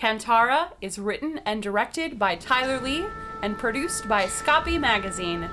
Kantara is written and directed by Tyler Lee and produced by Scopy Magazine.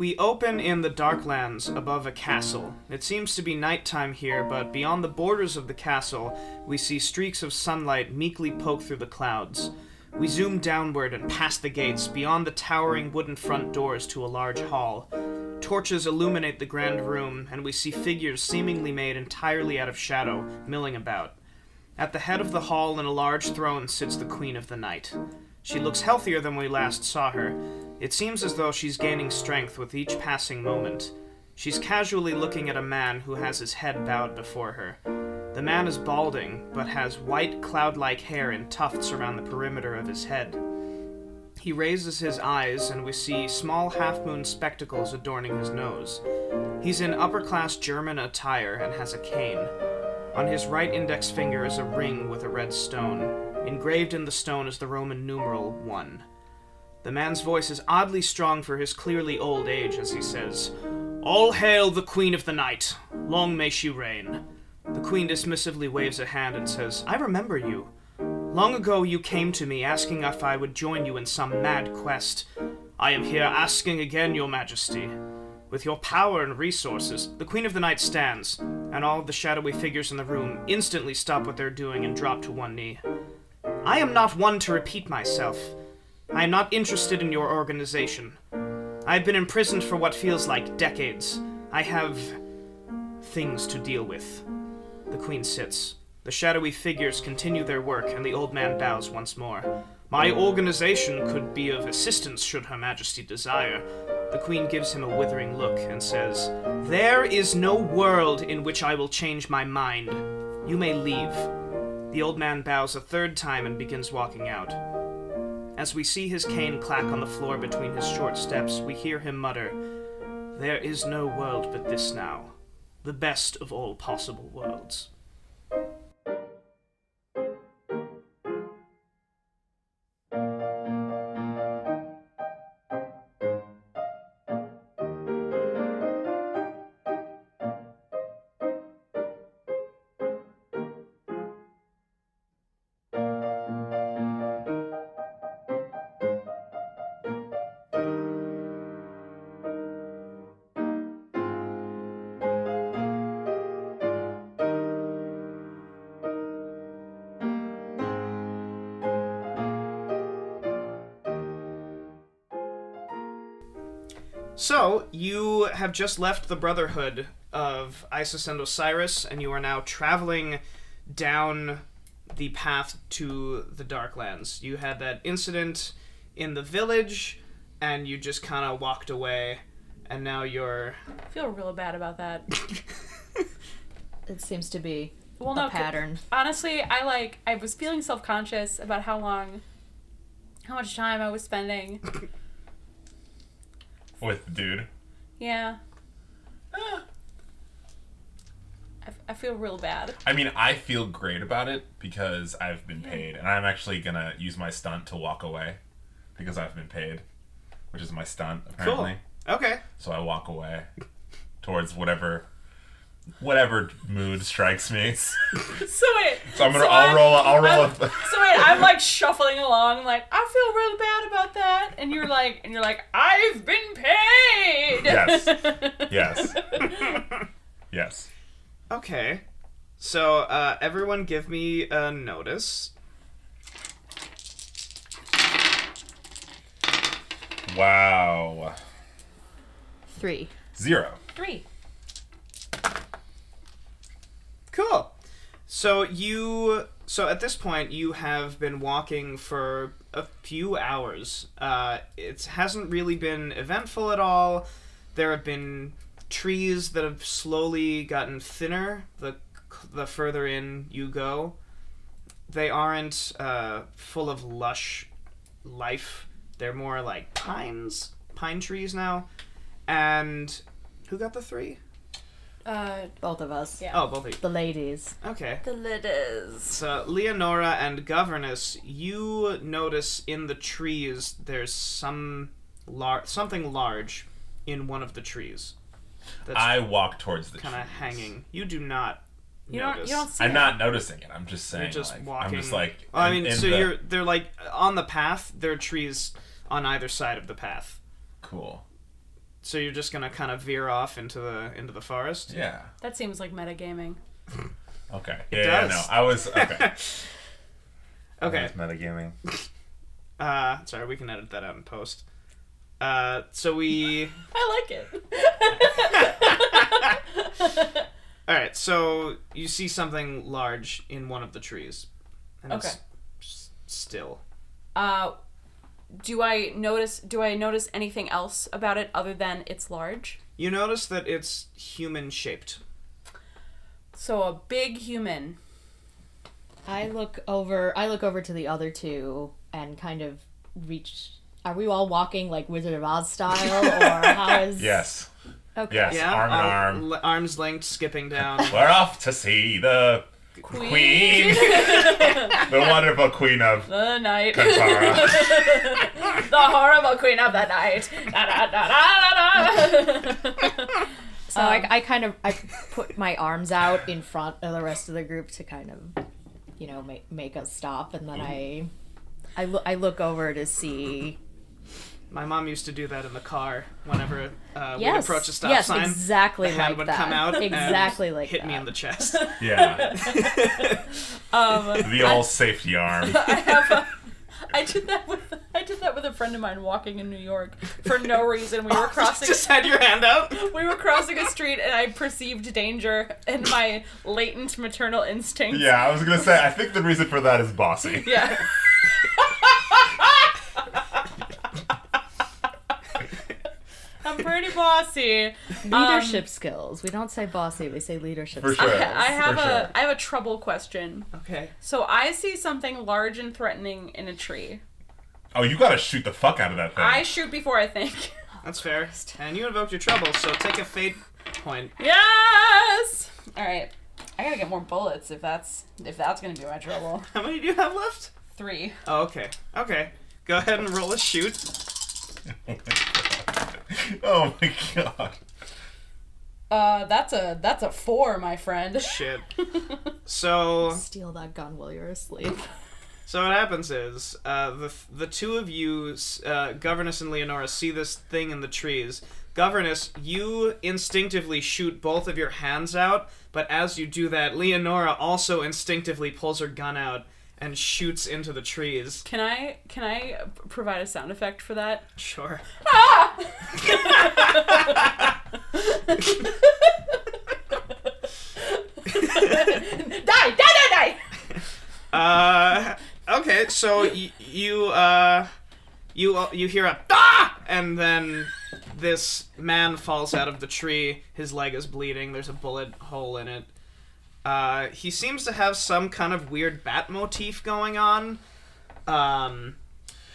We open in the Darklands above a castle. It seems to be nighttime here, but beyond the borders of the castle, we see streaks of sunlight meekly poke through the clouds. We zoom downward and past the gates, beyond the towering wooden front doors to a large hall. Torches illuminate the grand room, and we see figures seemingly made entirely out of shadow milling about. At the head of the hall in a large throne sits the Queen of the Night. She looks healthier than we last saw her. It seems as though she's gaining strength with each passing moment. She's casually looking at a man who has his head bowed before her. The man is balding, but has white cloud like hair in tufts around the perimeter of his head. He raises his eyes, and we see small half moon spectacles adorning his nose. He's in upper class German attire and has a cane. On his right index finger is a ring with a red stone. Engraved in the stone is the Roman numeral 1. The man's voice is oddly strong for his clearly old age as he says, All hail the Queen of the Night! Long may she reign. The Queen dismissively waves a hand and says, I remember you. Long ago you came to me asking if I would join you in some mad quest. I am here asking again, Your Majesty. With your power and resources, the Queen of the Night stands, and all the shadowy figures in the room instantly stop what they're doing and drop to one knee. I am not one to repeat myself. I am not interested in your organization. I have been imprisoned for what feels like decades. I have things to deal with. The queen sits. The shadowy figures continue their work, and the old man bows once more. My organization could be of assistance should Her Majesty desire. The queen gives him a withering look and says, There is no world in which I will change my mind. You may leave. The old man bows a third time and begins walking out. As we see his cane clack on the floor between his short steps, we hear him mutter, There is no world but this now, the best of all possible worlds. So, you have just left the Brotherhood of Isis and Osiris, and you are now traveling down the path to the Darklands. You had that incident in the village, and you just kind of walked away, and now you're. I feel real bad about that. It seems to be Well, a no, 'cause- pattern. Honestly, I like I was feeling self-conscious about how long how much time I was spending. With the dude. Yeah. Ah. I, f- I feel real bad. I mean, I feel great about it because I've been paid, and I'm actually gonna use my stunt to walk away because I've been paid, which is my stunt apparently. Okay. So I walk away towards whatever, whatever mood strikes me. So wait. So I'm gonna, so I'll I'm- roll, a, I'll roll. I'm- A, So wait, I'm like shuffling along, like I feel really bad about that, and you're like, and you're like, I've been paid. Yes. yes, yes. Okay. So, uh, everyone give me a notice. Wow. Three. Zero. Three. Cool. So you so at this point you have been walking for a few hours. Uh, it hasn't really been eventful at all. There have been trees that have slowly gotten thinner the the further in you go. They aren't uh, full of lush life. They're more like pines, pine trees now. And who got the three? Uh, Both of us. Yeah. Oh, both of you. The ladies. Okay. the lid is. So, Leonora and Governess, you notice in the trees there's some lar- something large in one of the trees. That's I walk towards the kind of hanging. You do not You notice. don't. You don't see. I'm it. not noticing it. I'm just saying. You're just like, walking. I'm just like. Well, I mean, so the- you're they're like on the path. There are trees on either side of the path. cool. So you're just gonna kind of veer off into the into the forest. Yeah. That seems like metagaming. Okay. It yeah, does. no, I was okay. Okay. It's metagaming. Uh, sorry, we can edit that out in post. Uh, so we. I like it. All right, so you see something large in one of the trees, and Okay. it's s- still. uh, do I notice? Do I notice anything else about it other than it's large? You notice that it's human shaped. So a big human. I look over. I look over to the other two and kind of reach. Are we all walking like Wizard of Oz style, or how is? Yes. Okay. Yes. Yeah, arm in uh, arm. l- arms linked, skipping down. We're off to see the queen, the wonderful queen of the night. The horrible queen of the night. Da, da, da, da, da, da. So I, um, I kind of I put my arms out in front of the rest of the group to kind of, you know, make make us stop, and then I, I look I look over to see. My mom used to do that in the car whenever uh, we'd approach a stop yes, sign. exactly the hand like would that. come out, exactly and like hit that. me in the chest. yeah, Um, the old safety arm. I have a. I did that with I did that with a friend of mine walking in New York for no reason. We were crossing Just had your hand out. we were crossing a street and I perceived danger and my latent maternal instincts. Yeah, I was gonna say. I think the reason for that is bossy. Yeah. I'm pretty bossy. Leadership um, skills. We don't say bossy. We say leadership. For skills. sure. I have For a sure. I have a trouble question. Okay. So I see something large and threatening in a tree. Oh, you gotta shoot the fuck out of that thing. I shoot before I think. That's fair. And you invoked your trouble, so take a fate point. Yes. All right. I gotta get more bullets if that's if that's gonna be my trouble. How many do you have left? Three. Oh, okay. Okay. Go ahead and roll a shoot. oh my god. Uh, that's a that's a four, my friend. Shit. So, Steal that gun while you're asleep. so what happens is, uh, the the two of you, uh, Governess and Leonora, see this thing in the trees. Governess, you instinctively shoot both of your hands out, but as you do that, Leonora also instinctively pulls her gun out and shoots into the trees. Can I can I provide a sound effect for that? Sure. Ah! die, die, die, die! Uh, okay, so y- you uh, you uh, you hear a ah, and then this man falls out of the tree. His leg is bleeding. There's a bullet hole in it. Uh, he seems to have some kind of weird bat motif going on. Um,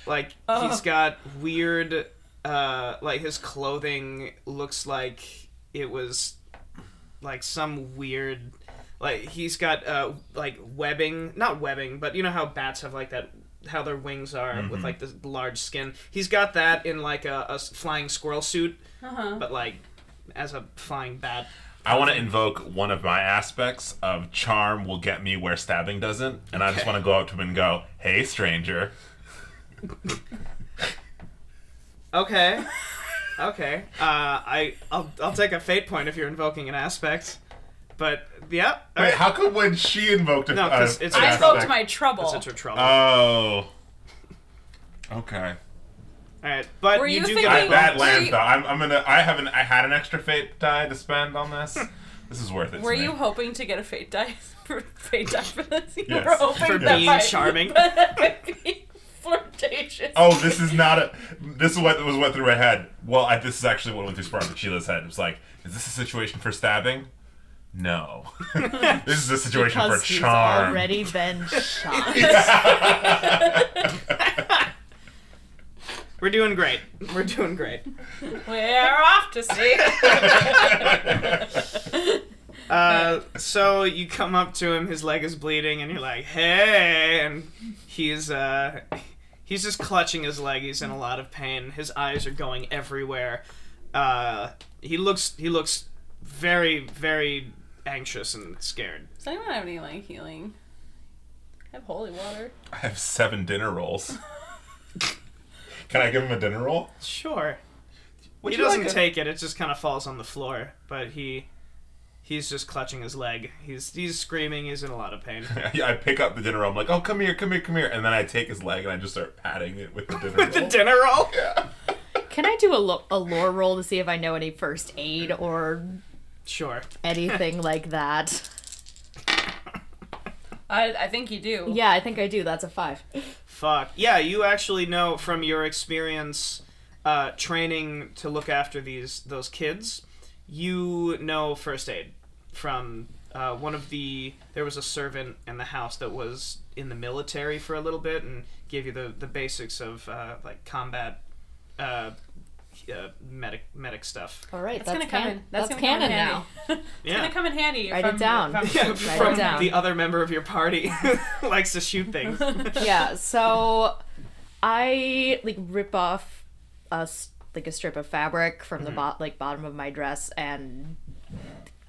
like he's got weird, uh, like his clothing looks like it was like some weird like he's got uh like webbing not webbing but you know how bats have like that how their wings are with like this large skin he's got that in like a flying squirrel suit Uh-huh. but like as a flying bat I want to invoke one of my aspects of charm will get me where stabbing doesn't, and I just want to go up to him and go, "Hey, stranger." okay okay uh i I'll, I'll take a fate point if you're invoking an aspect but yeah Wait, alright. how come when she invoked a, No, 'cause a- it's an her I That's spoke to my trouble. that's her trouble Oh. Okay. All right but Were you, you do thinking- I, get a that Were lands you- though. I'm, I'm gonna. I haven't. I had an extra fate die to spend on this, This is worth it. Were to me. you hoping to get a fate die for fate die for this? You Yes. were hoping For that being by- charming. by being flirtatious. Oh, this is not a. This is what was went through my head. Well, I, this is actually what went through Spartan Sheila's head. It was like, is this a situation for stabbing? No. this is a situation because for he's charm. already been shot. We're doing great. We're doing great. We're off to see. Uh, so you come up to him, his leg is bleeding, and you're like, "Hey!" And he's uh, he's just clutching his leg. He's in a lot of pain. His eyes are going everywhere. Uh, he looks he looks very very anxious and scared. Does anyone have any like healing? I have holy water. I have seven dinner rolls. Can I give him a dinner roll? Sure. Would he doesn't like a- take it. It just kind of falls on the floor. But he he's just clutching his leg. He's he's screaming. He's in a lot of pain. Yeah, I pick up the dinner roll. I'm like, oh, come here, come here, come here. And then I take his leg and I just start patting it with the dinner With the dinner roll. Yeah. Can I do a, lo- a lore roll to see if I know any first aid or Sure. anything like that? I, I think you do. Yeah, I think I do. That's a five. Fuck. Yeah, you actually know from your experience uh, training to look after these those kids, you know first aid from uh, one of the there was a servant in the house that was in the military for a little bit and gave you the, the basics of uh, like combat uh, uh, medic medic stuff. All right, That's, that's, gonna come in. That's, that's gonna canon come in now. handy. it's Yeah. gonna come in handy. Write if it down. if I'm- Yeah, Write it from down. the other member of your party likes to shoot things. yeah, so I like rip off a s- like a strip of fabric from the bot like bottom of my dress and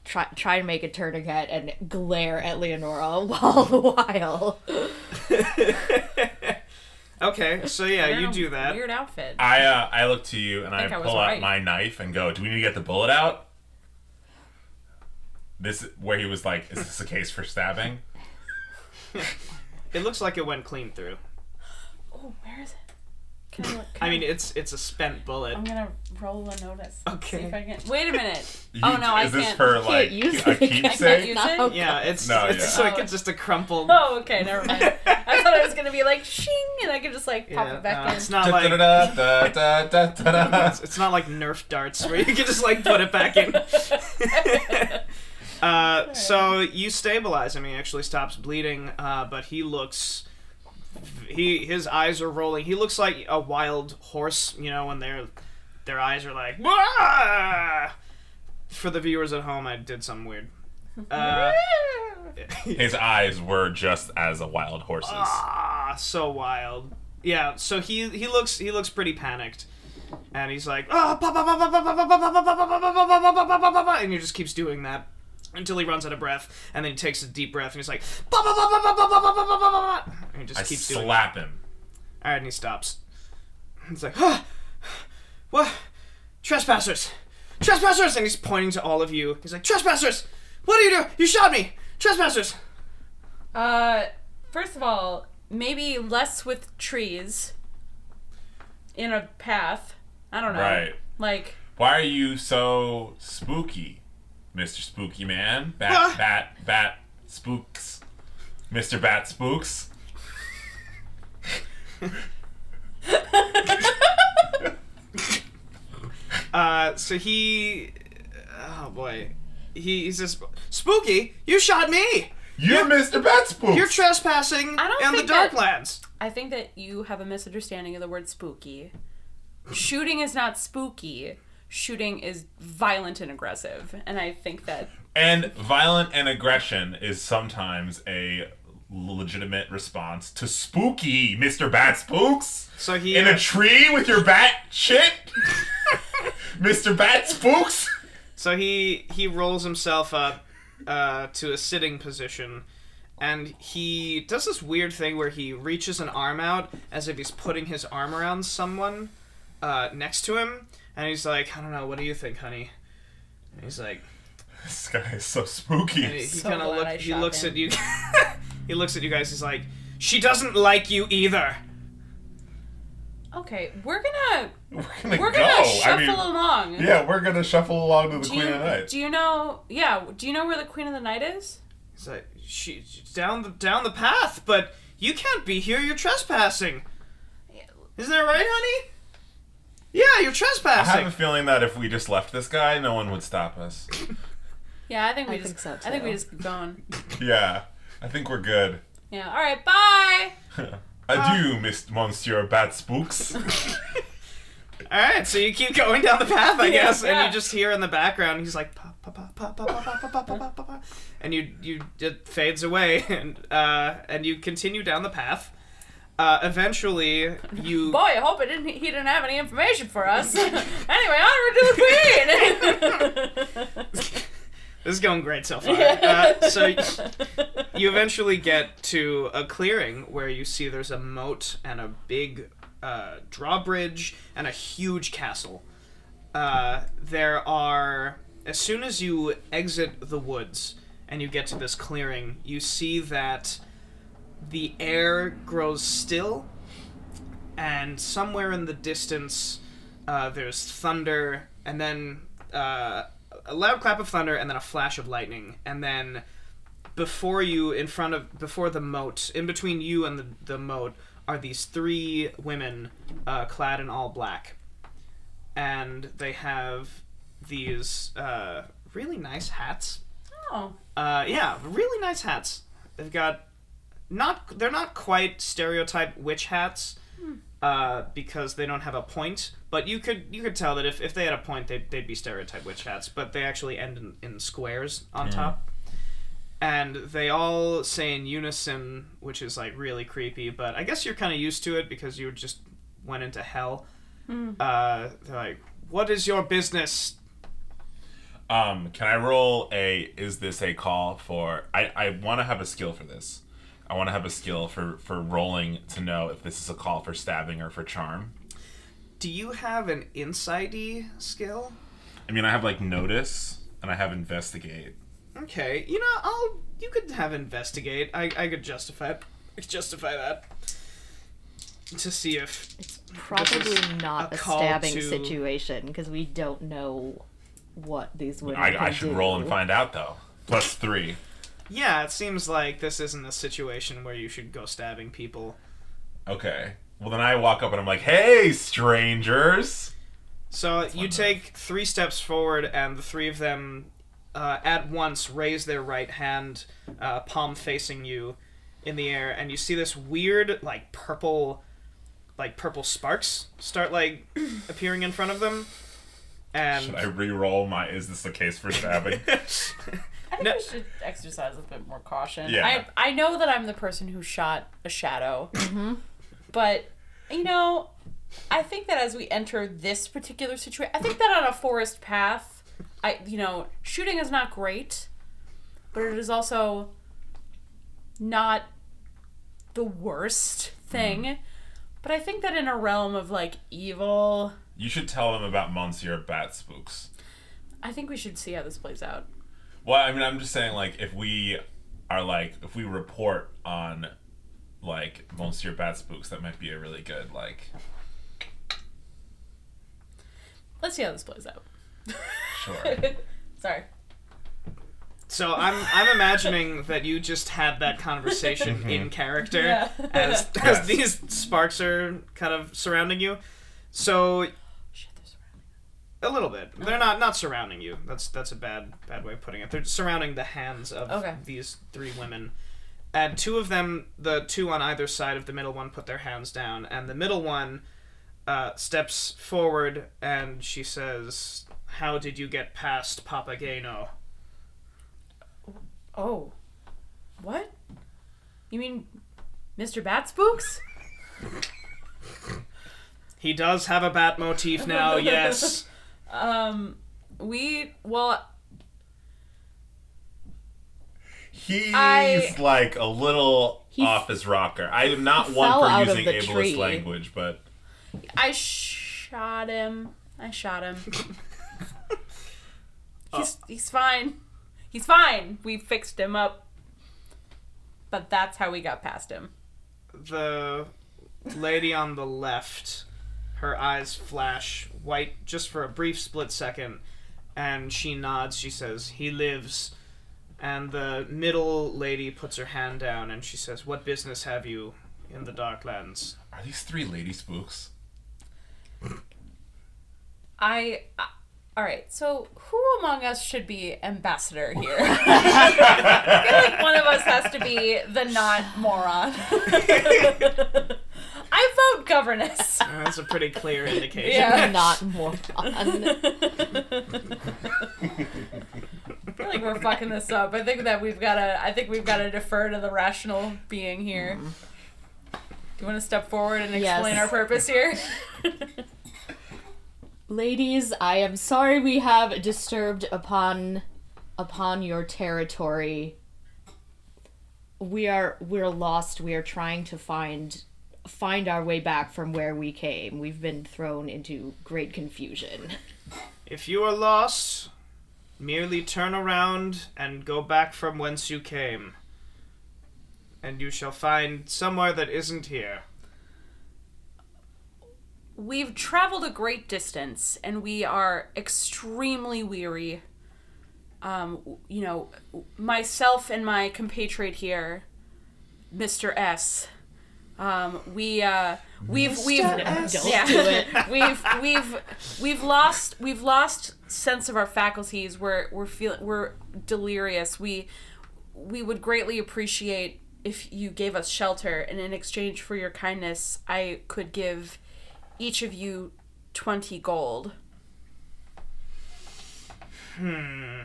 try try and make a tourniquet and glare at Leonora all the while. Okay, so yeah, you do that. Weird outfit. I uh, I look to you and I, I was pull out right. my knife and go, "Do we need to get the bullet out?" This where he was like, "Is this a case for stabbing?" It looks like it went clean through. oh, where is it? Can I, look, I mean, it's it's a spent bullet. I'm gonna roll a notice. Okay. See if I can. Wait a minute. You- oh no, I is this can't. for like use a it. I can't keepsake? use it? Yeah, it's No, it's yeah. like Oh. it's just a crumpled. Oh, okay, never mind. I thought it was gonna be like shing, and I could just like pop Yeah, it back no, in. it's not like it's, it's not like Nerf darts where you can just like put it back in. uh, so you stabilize him. He actually stops bleeding, uh, but he looks. He his eyes are rolling. He looks like a wild horse. You know when their their eyes are like Wah! for the viewers at home i did some weird uh, his eyes were just as a wild horse's ah so wild yeah so he he looks he looks pretty panicked and he's like and he just keeps doing that until he runs out of breath and then he takes a deep breath and he's like and he just keeps doing slap him all right and he stops it's like, huh, what? Trespassers! Trespassers! And he's pointing to all of you. He's like, trespassers! What are you doing? You shot me! Trespassers! Uh, first of all, maybe less with trees in a path. I don't know. Right. Like, Why are you so spooky, Mr. Spooky Man? Bat, Ah. bat, bat, spooks. Mr. Bat Spooks. Uh, so he, oh boy, he, he says, "Spooky, you shot me. You're Mr. Bat Spooks. You're trespassing I don't in the think that- Darklands." I think that you have a misunderstanding of the word spooky. Shooting is not spooky. Shooting is violent and aggressive, and I think that and violent and aggression is sometimes a legitimate response to spooky, Mr. Bat Spooks. So he, In uh, a tree with your bat shit? Mr. Bat Spooks? so he he rolls himself up uh, to a sitting position, and he does this weird thing where he reaches an arm out as if he's putting his arm around someone uh, next to him, and he's like, "I don't know, what do you think, honey?" And he's like, This guy is so spooky. And he, he So kind of glad look. He looks him. at you. he looks at you guys. He's like, "She doesn't like you either." Okay, we're gonna We're gonna we're gonna I shuffle mean, along. yeah, we're gonna shuffle along to the Do Queen you, of the Night. do you know? Yeah. Do you know where the Queen of the Night is? He's like, she, she's down the down the path, but you can't be here. You're trespassing. Isn't that right, honey? Yeah, you're trespassing. I trespassing. have a feeling that if we just left this guy, no one would stop us. Yeah, I think we I just. think so, I think we just keep going. yeah, I think we're good. Yeah. All right. Bye. Adieu, Miss Monsieur Bat Spooks. All right, so you keep going down the path, I Yeah, guess, and you just hear in the background he's like, pa, pa, pa, pa, pa, pa, pa, pa, pa, pa, pa, pa, pa, and you you it fades away, and uh, and you continue down the path. Uh, eventually, you Boy, I hope it didn't. He didn't have any information for us. anyway, onward to the Queen. This is going great so far. Uh, so you eventually get to a clearing where you see there's a moat and a big uh, drawbridge and a huge castle. Uh, there are, as soon as you exit the woods and you get to this clearing, you see that the air grows still, and somewhere in the distance, uh, there's thunder, and then uh, a loud clap of thunder, and then a flash of lightning, and then before you, in front of, before the moat, in between you and the, the moat, are these three women uh, clad in all black. And they have these uh, really nice hats. oh. Uh, yeah, really nice hats. They've got not they're not quite stereotype witch hats uh, because they don't have a point. But you could you could tell that if, if they had a point, they'd, they'd be stereotype witch hats. But they actually end in, in squares on top, and they all say in unison, which is like really creepy. But I guess you're kind of used to it because you just went into hell. Uh, they're like, "What is your business?" Um, can I roll a? Is this a call for? I I want to have a skill for this. I want to have a skill for for rolling to know if this is a call for stabbing or for charm. Do you have an insidey skill? I mean, I have like notice and I have investigate. Okay, you know, I'll. You could have investigate. I, I could justify it. Justify that. To see if. It's probably not a a, stabbing to- situation because we don't know what these women I, can I should do. roll and find out though. Plus three. Yeah, it seems like this isn't a situation where you should go stabbing people. Okay. Well, then I walk up and I'm like, "Hey, strangers!" So you take three steps forward, and the three of them uh, at once raise their right hand, uh, palm facing you, in the air, and you see this weird, like purple, like purple sparks start like appearing in front of them. And Should I re-roll my? Is this the case for stabbing? I think No- we should exercise a bit more caution. Yeah. I I know that I'm the person who shot a shadow, mm-hmm. but you know, I think that as we enter this particular situation, I think that on a forest path, I you know, shooting is not great, but it is also not the worst thing. Mm-hmm. But I think that in a realm of like evil, you should tell them about Monsieur Bat Spooks. I think we should see how this plays out. Well, I mean, I'm just saying, like, if we are like, if we report on like Monsieur Bat Spooks, that might be a really good like. Let's see how this plays out. Sure. Sorry. So I'm I'm imagining that you just had that conversation in mm-hmm. character Yeah. as Yes. as these sparks are kind of surrounding you. So Shit, there's a little bit. They're not not surrounding you. That's that's a bad bad way of putting it. They're surrounding the hands of Okay. these three women. And two of them, the two on either side of the middle one, put their hands down, and the middle one uh, steps forward and she says, "How did you get past Papageno?" Oh. What? You mean Mr. Bat Spooks? He does have a bat motif now, yes. Um, we, well, He's I- like a little He f- off his rocker. I am not one for using ableist tree. language, but I shot him. I shot him. he's, he's fine. He's fine. We fixed him up. But that's how we got past him. the lady on the left her eyes flash white just for a brief split second, and she nods. She says, He lives. And the middle lady puts her hand down and she says, What business have you in the Darklands? Are these three lady spooks? I, uh, I all right. So who among us should be ambassador here? I feel like one of us has to be the not moron. I vote governess. Uh, That's a pretty clear indication. Yeah. Not more fun. I feel like we're fucking this up. I think that we've gotta. I think we've gotta defer to the rational being here. Do you want to step forward and explain Yes. our purpose here? Ladies, I am sorry we have disturbed upon upon your territory. We are we're lost. We are trying to find find our way back from where we came. We've been thrown into great confusion. If you are lost, merely turn around and go back from whence you came. And you shall find somewhere that isn't here. We've traveled a great distance and we are extremely weary. Um, you know, myself and my compatriot here, Mr. S. Um, we uh, we've we've Don't yeah. we've we've we've lost we've lost sense of our faculties. We're we're feel we're delirious. We we would greatly appreciate if you gave us shelter, and in exchange for your kindness, I could give each of you twenty gold. Hmm.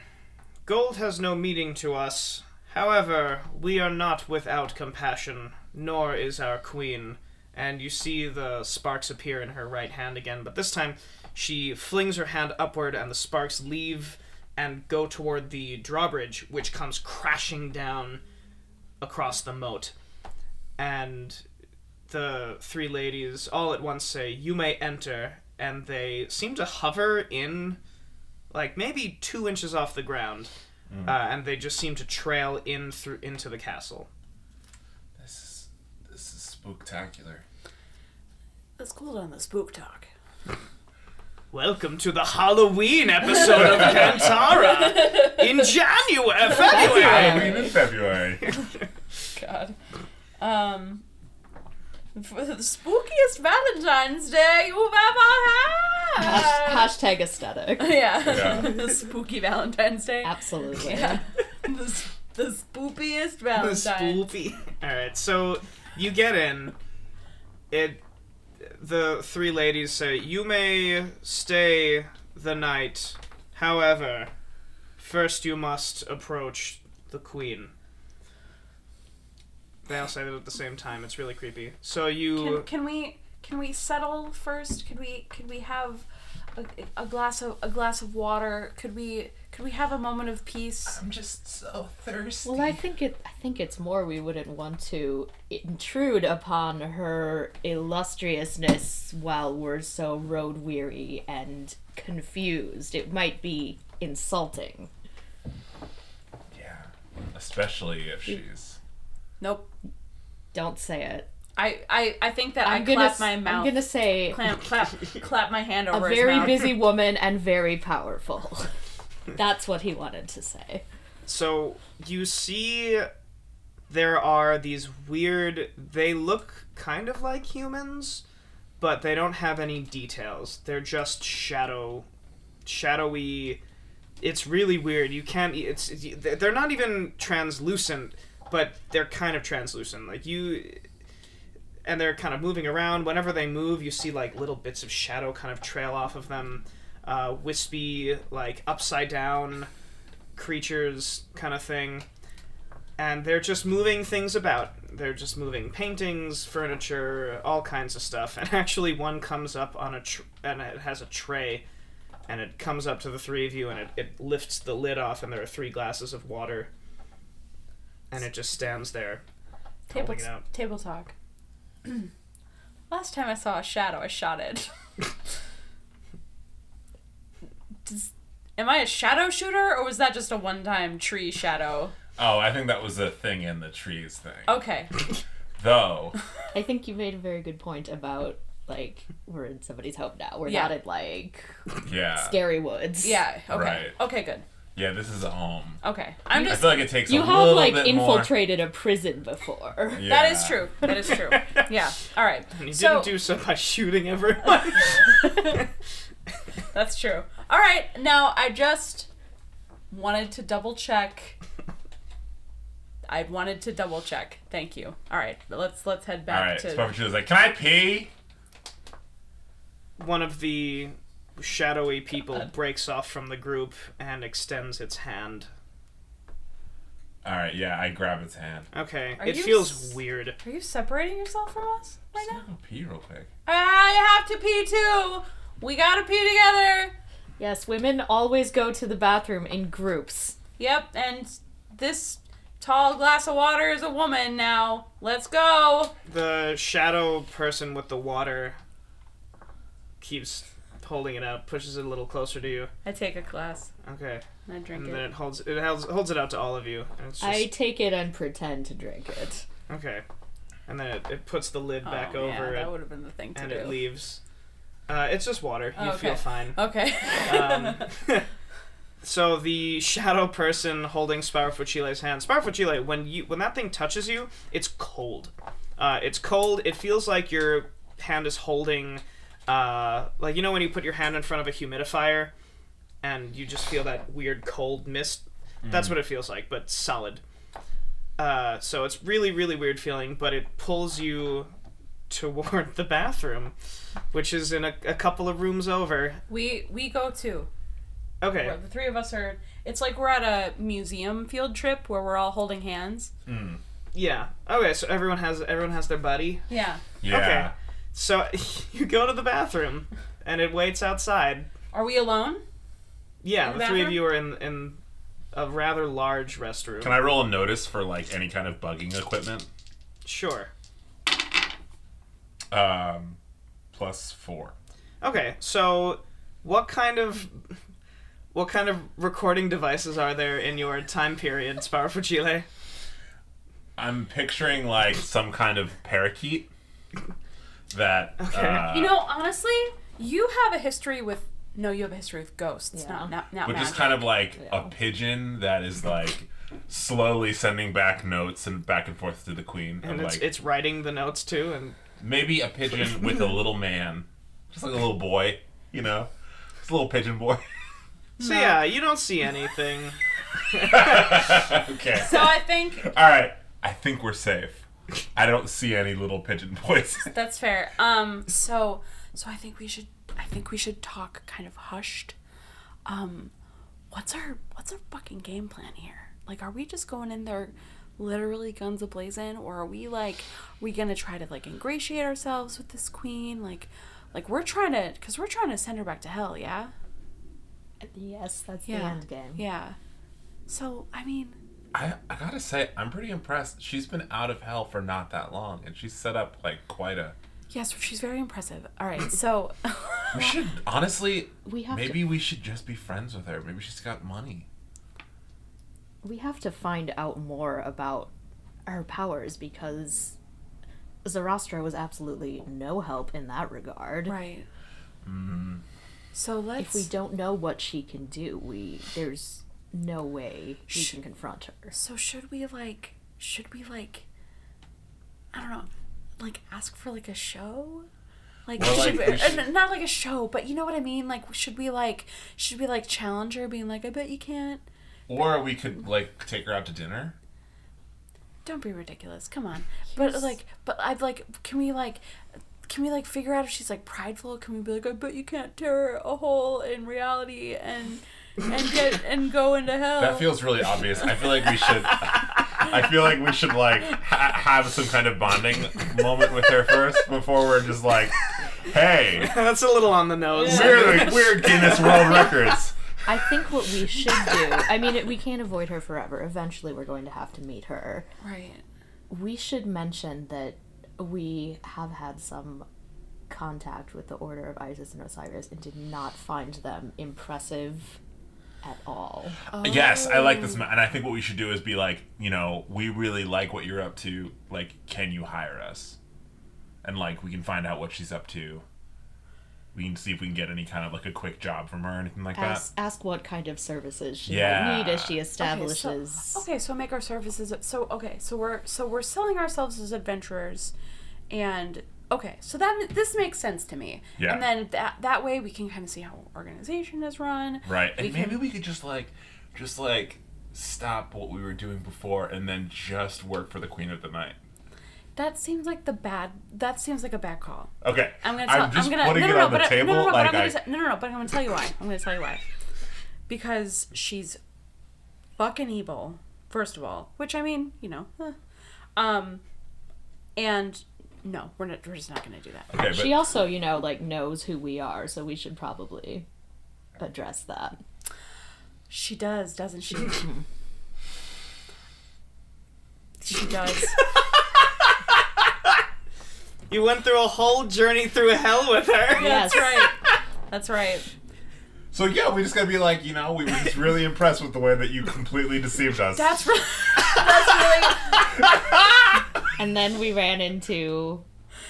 Gold has no meaning to us. However, we are not without compassion, nor is our queen. And you see the sparks appear in her right hand again, but this time she flings her hand upward, and the sparks leave and go toward the drawbridge, which comes crashing down across the moat. And the three ladies all at once say, You may enter. And they seem to hover in like maybe two inches off the ground, uh, and they just seem to trail in through into the castle. This is this is spectacular. Let's cool down the spook talk. Welcome to the Halloween episode of Kantara in January, February. Halloween in February. God. Um. For the spookiest Valentine's Day you've ever Hash- had. hashtag aesthetic. yeah. Yeah. the spooky Valentine's Day. Absolutely. Yeah. the, s- the spookiest The Valentine. spoopy. All right, so you get in. It. The three ladies say you may stay the night. However, first you must approach the queen. They all say that at the same time. It's really creepy. So you. Can, can we can we settle first? Could we could we have a, a glass of a glass of water? Could we could we have a moment of peace? I'm just so thirsty. Well, I think it. I think it's more we wouldn't want to intrude upon her illustriousness while we're so road weary and confused. It might be insulting. yeah, especially if she's. Nope. Don't say it. I I, I think that i I'm gonna. clap my mouth. I'm gonna say Clap, clap, clap my hand a over his very mouth. busy woman and very powerful. That's what he wanted to say. So you see there are these weird they look kind of like humans, but they don't have any details. They're just shadow shadowy it's really weird. You can't e, it's they're not even translucent, but they're kind of translucent. Like you and they're kind of moving around. Whenever they move, you see like little bits of shadow kind of trail off of them. Uh, wispy, like upside down creatures kind of thing. And they're just moving things about. They're just moving paintings, furniture, all kinds of stuff. And actually, one comes up on a tr- and it has a tray, and it comes up to the three of you, and it, it lifts the lid off, and there are three glasses of water. And it just stands there, Table, holding it out. table talk. Last time I saw a shadow, I shot it. Does, am I a shadow shooter, or was that just a one-time tree shadow? Oh, I think that was a thing in the trees thing. Okay. Though, I think you made a very good point about like we're in somebody's home now. We're Yeah. not in like Yeah. scary woods. Yeah. Okay. Right. Okay. Good. Yeah, this is a home. Okay. I'm just. I just. feel like it takes You a have little like bit more. infiltrated a prison before. That Yeah. is true. That is true. Yeah. All right. And you So didn't do so by shooting everyone. that's true. All right. Now I just wanted to double check. I wanted to double check. Thank you. All right. Let's let's head back right. to. So Puffer like, "Can I pee?" One of the shadowy people uh, breaks off from the group and extends its hand. All right. Yeah, I grab its hand. Okay, Are it you feels s- weird. Are you separating yourself from us right Just now? gonna pee real quick. I have to pee too. We gotta pee together. Yes, women always go to the bathroom in groups. Yep, and this tall glass of water is a woman now. Let's go. The shadow person with the water keeps holding it out, pushes it a little closer to you. I take a glass Okay, and I drink and then it. it holds it holds, holds it out to all of you. And it's just, I take it and pretend to drink it. okay, and then it, it puts the lid back oh, over yeah, it, that would have been the thing to and do. it leaves. Uh, it's just water. You Oh, feel fine. Okay. Um, so the shadow person holding Sparfuchile's hand. Sparfuchile, when you when that thing touches you, it's cold. Uh, it's cold. It feels like your hand is holding, uh, like you know when you put your hand in front of a humidifier, and you just feel that weird cold mist. That's what it feels like, but solid. Uh, so it's really really weird feeling, but it pulls you toward the bathroom, which is in a, a couple of rooms over. we we go too. Okay. Where the three of us are. It's like we're at a museum field trip where we're all holding hands. Yeah. Okay, so everyone has everyone has their buddy. Yeah. Yeah. Okay. So you go to the bathroom and it waits outside. Are we alone? Yeah, In the, the three of bathroom? you are in in a rather large restroom. Can I roll a notice for like any kind of bugging equipment? Sure. Um, plus four. Okay, so what kind of what kind of recording devices are there in your time period, Sparrow Chile? I'm picturing like some kind of parakeet that. Okay. Uh, You know, honestly, you have a history with. No, you have a history with ghosts. Yeah. Not not not which is kind of like a pigeon that is like slowly sending back notes and back and forth to the queen. And it's like it's writing the notes too and maybe a pigeon with a little man, just like a little boy, you know, just a little pigeon boy. So yeah, you don't see anything. okay. So I think All right. I think we're safe. I don't see any little pigeon boys. That's fair. Um, so so I think we should I think we should talk kind of hushed. Um, what's our what's our fucking game plan here? Like, are we just going in there, literally guns ablazing, or are we like, we gonna try to like ingratiate ourselves with this queen? Like, like we're trying to, cause we're trying to send her back to hell. Yeah. Yes, that's Yeah. the end game. Yeah. So I mean, I, I gotta say, I'm pretty impressed. She's been out of hell for not that long, and she's set up like quite a. yes, she's very impressive. All right, so. We should honestly. We have maybe we should just be friends with her. Maybe she's got money. we have to find out more about her powers because Sarastro was absolutely no help in that regard. Right. Mm-hmm. So let's. If we don't know what she can do, we there's no way we can confront her. So should we like? Should we like? I don't know, like ask for like a show. Like, Well, should like, we, we should- uh, not like a show, but you know what I mean. Like, should we like? Should we like challenge her, being like, "I bet you can't." Or we could like take her out to dinner. Don't be ridiculous. Come on. But like, but I'd like. Can we like? Can we like figure out if she's like prideful? Can we be like, "I bet you can't tear a hole in reality and and get and go into hell." That feels really obvious. I feel like we should. I feel like we should like ha- have some kind of bonding moment with her first before we're just like, hey, That's a little on the nose. we're the we're Guinness World Records. I think what we should do. I mean, it, we can't avoid her forever. Eventually, we're going to have to meet her. right. We should mention that we have had some contact with the Order of Isis and Osiris and did not find them impressive at all. Yes, I like this, oh. ma- and I think what we should do is be like, you know, we really like what you're up to. Like, can you hire us? and like we can find out what she's up to. We can see if we can get any kind of like a quick job from her or anything like Ask, ask what kind of services she Yeah. might need as she Okay, establishes. so, okay, so make our services. So okay, so we're so we're selling ourselves as adventurers, and okay, so that this makes sense to me. Yeah. And then that that way we can kind of see how organization is run. Right. We And can- maybe we could just like just like stop what we were doing before and then just work for the Queen of the Night. That seems like the bad. That seems like a bad call. Okay. I'm gonna tell. I'm just am gonna, putting no, no, it no, on the but I- table No, no, no, like but I'm I gonna, say- no, no, no, but I'm gonna tell you why. I'm gonna tell you why. Because she's fucking evil. First of all, which I mean, you know, eh. um, and no, we're not. We're just not gonna do that. Okay, but She also, you know, like knows who we are, so we should probably address that. She does, doesn't she? she does. You went through a whole journey through hell with her. Yes. That's right. That's right. So yeah, we just gotta be like, you know, we were just really impressed with the way that you completely deceived us. That's right. That's really. And then we ran into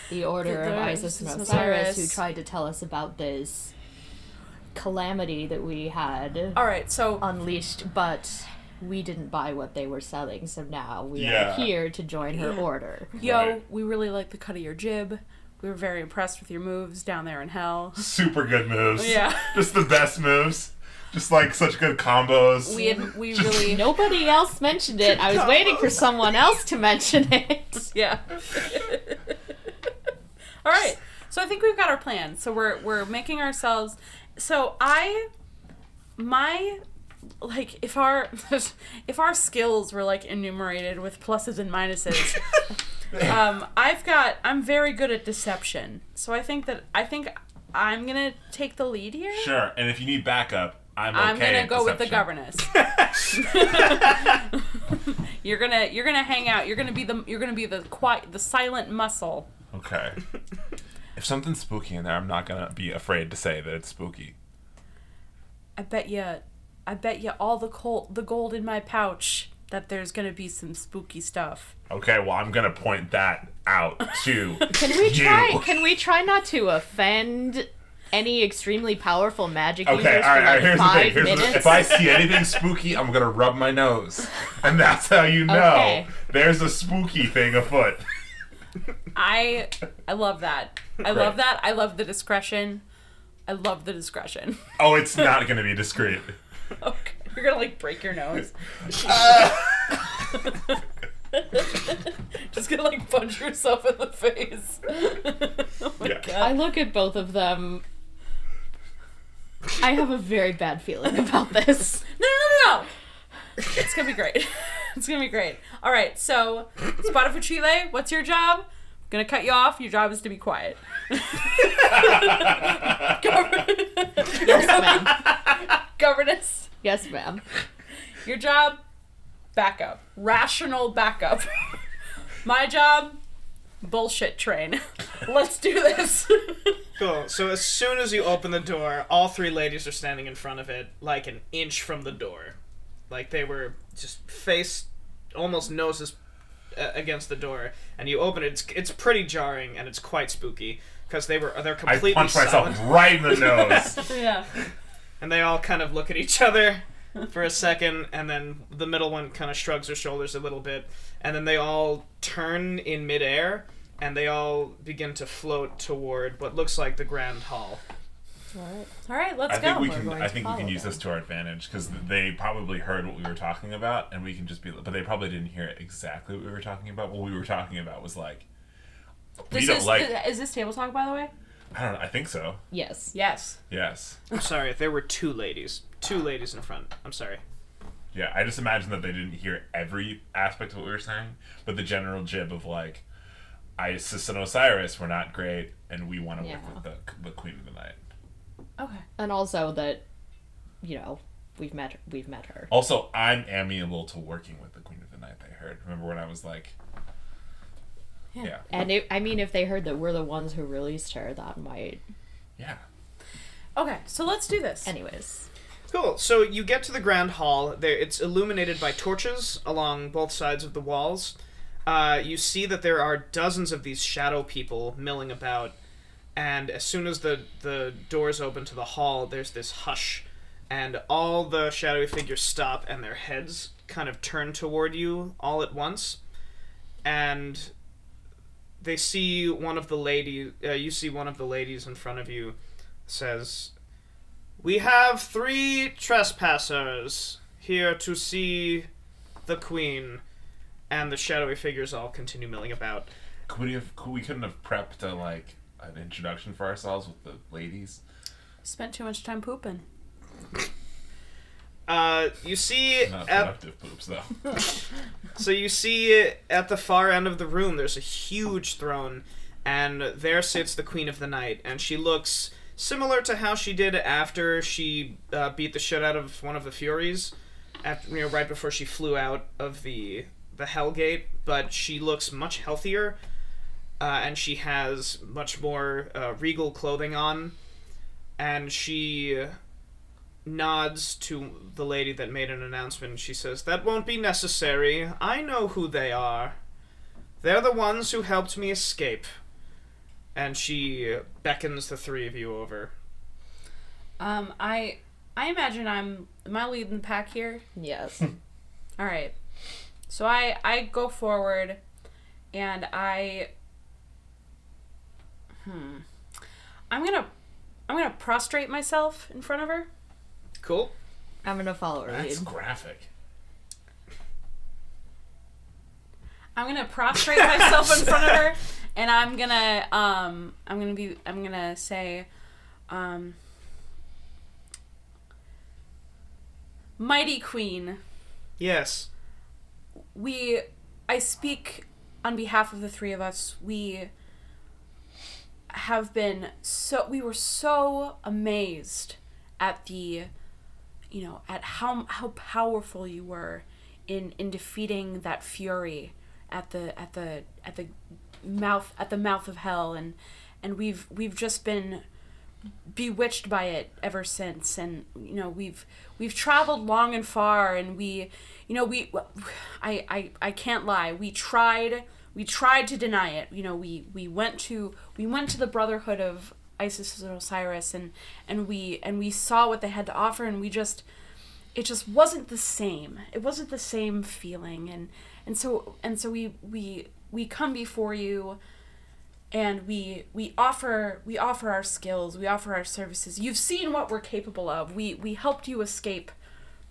the Order The- of Isis and Isis Osiris, who tried to tell us about this calamity that we had All right. So unleashed, but we didn't buy what they were selling, so now we Yeah. are here to join her Yeah. order. Yo, Right. we really like the cut of your jib. We were very impressed with your moves down there in hell. Super good moves. Yeah. Just the best moves. Just like such good combos. We had, we really Nobody else mentioned it. I was waiting for someone else to mention it. yeah. All right. So I think we've got our plan. So we're we're making ourselves. So I, my, like if our if our skills were like enumerated with pluses and minuses. um, I've got. I'm very good at deception. So I think that I think I'm gonna take the lead here. Sure. And if you need backup, I'm okay. I'm gonna at go with the governess. you're gonna you're gonna hang out. You're gonna be the you're gonna be the quiet the silent muscle. Okay. if something's spooky in there, I'm not gonna be afraid to say that it's spooky. I bet you, I bet you all the coal, the gold in my pouch that there's gonna be some spooky stuff. Okay, well I'm gonna point that out to Can we you. try? Can we try not to offend any extremely powerful magic Okay, users all right, for all right. like Here's the five thing. Here's the, minutes? if I see anything spooky, I'm gonna rub my nose, and that's how you know Okay. there's a spooky thing afoot. I I love that. I Right. love that. I love the discretion. I love the discretion. Oh, it's not gonna be discreet. okay, you're gonna like break your nose. Just gonna like punch yourself in the face. oh my Yeah. god. I look at both of them. I have a very bad feeling about this. No, no, no, no. It's gonna be great. It's gonna be great. All right, so Sparafucile, what's your job? I'm gonna cut you off. Your job is to be quiet. Yes, ma'am. Governance. Yes, ma'am. Your job, backup. Rational backup. My job, bullshit train. Let's do this. Cool. So as soon as you open the door, all three ladies are standing in front of it, like an inch from the door, like they were just face, almost noses uh, against the door. And you open it. It's, it's pretty jarring and it's quite spooky because they were they're completely. I completely punched silent, myself right in the nose. yeah. and they all kind of look at each other for a second, and then the middle one kind of shrugs her shoulders a little bit, and then they all turn in midair. And they all begin to float toward what looks like the grand hall. All right, all right let's I think go. we We're can. I think we can use them. this to our advantage because they probably heard what we were talking about, and we can just be. But they probably didn't hear exactly what we were talking about. What we were talking about was like. we This don't is, like. is this table talk, by the way? I don't know. I think so. Yes. Yes. Yes. I'm sorry, there were two ladies. Two ladies in front. I'm sorry. Yeah. I just imagine that they didn't hear every aspect of what we were saying, but the general jib of like, Isis and Osiris were not great, and we want to Yeah. work with the the Queen of the Night. Okay. And also that, you know, we've met we've met her. Also, I'm amiable to working with the Queen of the Night. I heard. Remember when I was like. Yeah. Yeah. And it, I mean, if they heard that we're the ones who released her, that might. Yeah. Okay, so let's do this. Anyways, Cool. So you get to the grand hall. There, it's illuminated by torches along both sides of the walls. uh, you see that there are dozens of these shadow people milling about, and as soon as the the doors open to the hall, there's this hush, and all the shadowy figures stop, and their heads kind of turn toward you all at once, and they see one of the ladies. Uh, you see one of the ladies in front of you says, "We have three trespassers here to see the queen." And the shadowy figures all continue milling about. Could we have? Could, we couldn't have prepped a, like an introduction for ourselves with the ladies. Spent too much time pooping. Uh, you see Not at productive poops though. So you see at the far end of the room, there's a huge throne, and there sits the Queen of the Night, and she looks similar to how she did after she uh, beat the shit out of one of the Furies, after, you know, right before she flew out of the the Hellgate. But she looks much healthier, uh, and she has much more uh, regal clothing on, and she nods to the lady that made an announcement. She says, That won't be necessary. I know who they are. They're the ones who helped me escape. And she beckons the three of you over. Um, I I imagine I'm am I leading the pack here? Yes. All right. So I I go forward, and I. Hmm. I'm gonna I'm gonna prostrate myself in front of her. Cool. I'm gonna follow her That's lead. graphic. I'm gonna prostrate myself in front of her, and I'm gonna um I'm gonna be I'm gonna say, um. Mighty Queen, Yes. we I speak on behalf of the three of us. We have been so we were so amazed at the you know at how how powerful you were in in defeating that fury at the at the at the mouth at the mouth of hell and and we've we've just been bewitched by it ever since. And you know we've we've traveled long and far and we you know we I, I i can't lie. We tried we tried to deny it. You know we we went to we went to the brotherhood of isis and osiris and and we and we saw what they had to offer and we just it just wasn't the same. It wasn't the same feeling and and so and so we we we come before you and we we offer we offer our skills we offer our services you've seen what we're capable of we we helped you escape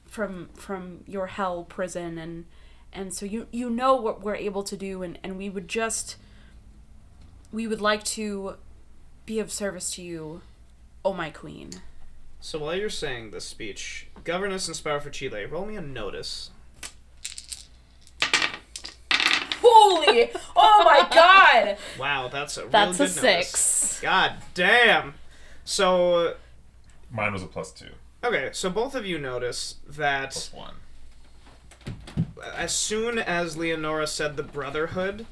from from your hell prison and and so you you know what we're able to do and and we would just we would like to be of service to you oh my queen So while you're saying this speech, Governess and Sparafucile, roll me a notice. Holy oh my god Wow, that's a real That's good a notice. six. God damn. So Mine was a plus two, okay, so both of you notice that plus one. as soon as Leonora said the Brotherhood,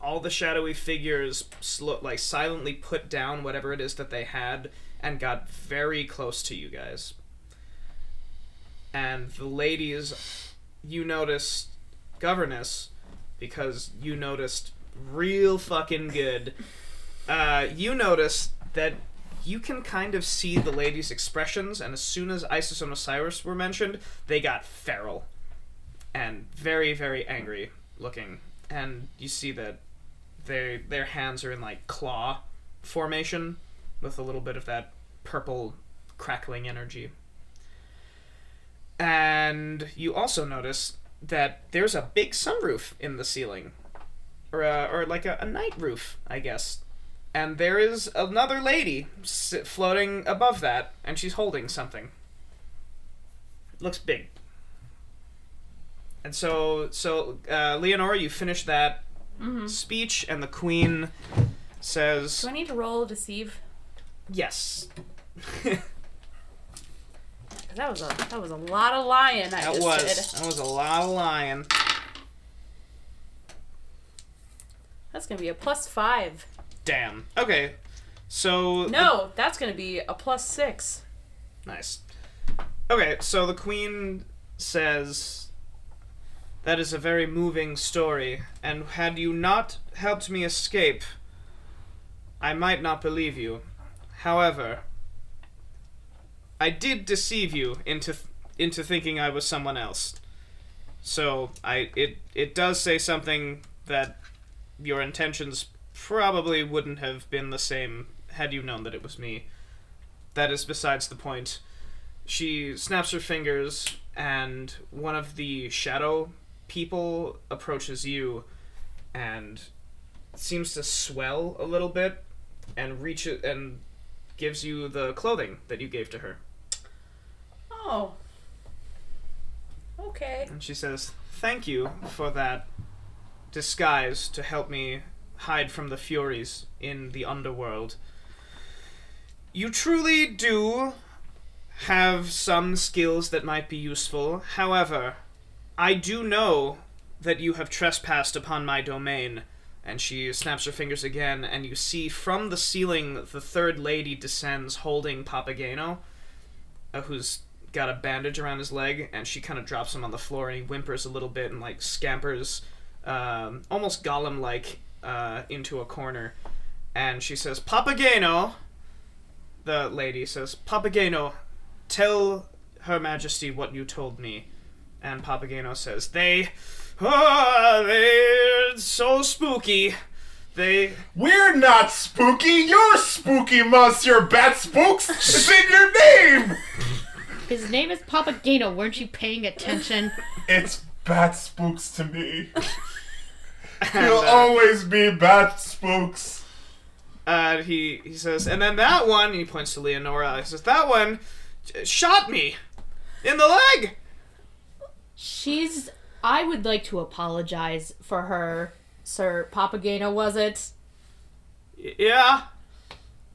all the shadowy figures sl- like silently put down whatever it is that they had and got very close to you guys. And the ladies, you noticed governess because you noticed real fucking good. Uh, you noticed that you can kind of see the ladies' expressions, and as soon as Isis and Osiris were mentioned, they got feral and very very angry looking and you see that their their hands are in like claw formation with a little bit of that purple crackling energy and you also notice that there's a big sunroof in the ceiling. Or uh, or like a, a night roof i guess. And there is another lady floating above that and she's holding something. It looks big. And so, so uh, Leonora, you finish that speech, and the queen says, do i need to roll deceive? "Yes." that was a that was a lot of lying i That just was did that was a lot of lying. that's gonna be a plus five Damn. Okay, so no that's gonna be a plus six nice. Okay, so the queen says, That is a very moving story, and had you not helped me escape, I might not believe you. However, I did deceive you into into thinking I was someone else. So I it it does say something that your intentions probably wouldn't have been the same had you known that it was me. That is besides the point. She snaps her fingers, and one of the shadow people approaches you and seems to swell a little bit and reach it and gives you the clothing that you gave to her. Oh. Okay. And she says, Thank you for that disguise to help me hide from the Furies in the underworld. You truly do have some skills that might be useful. However, I do know that you have trespassed upon my domain. And she snaps her fingers again, and you see from the ceiling the third lady descends holding Papageno, uh, who's got a bandage around his leg, and she kind of drops him on the floor, and he whimpers a little bit and like scampers, um, almost golem like, uh, into a corner. And she says, "Papageno." The lady says, "Papageno, tell Her Majesty what you told me." And Papageno says, "They, oh, they're so spooky. They." We're not spooky. You're spooky, Monsieur Bat Spooks. It's in your name. His name is Papageno. Weren't you paying attention? It's Bat Spooks to me. and, You'll uh, always be Bat Spooks. Uh, he he says, and then that one, he points to Leonora. He says, that one shot me in the leg. She's. I would like to apologize for her, Sir Papageno, was it? Yeah.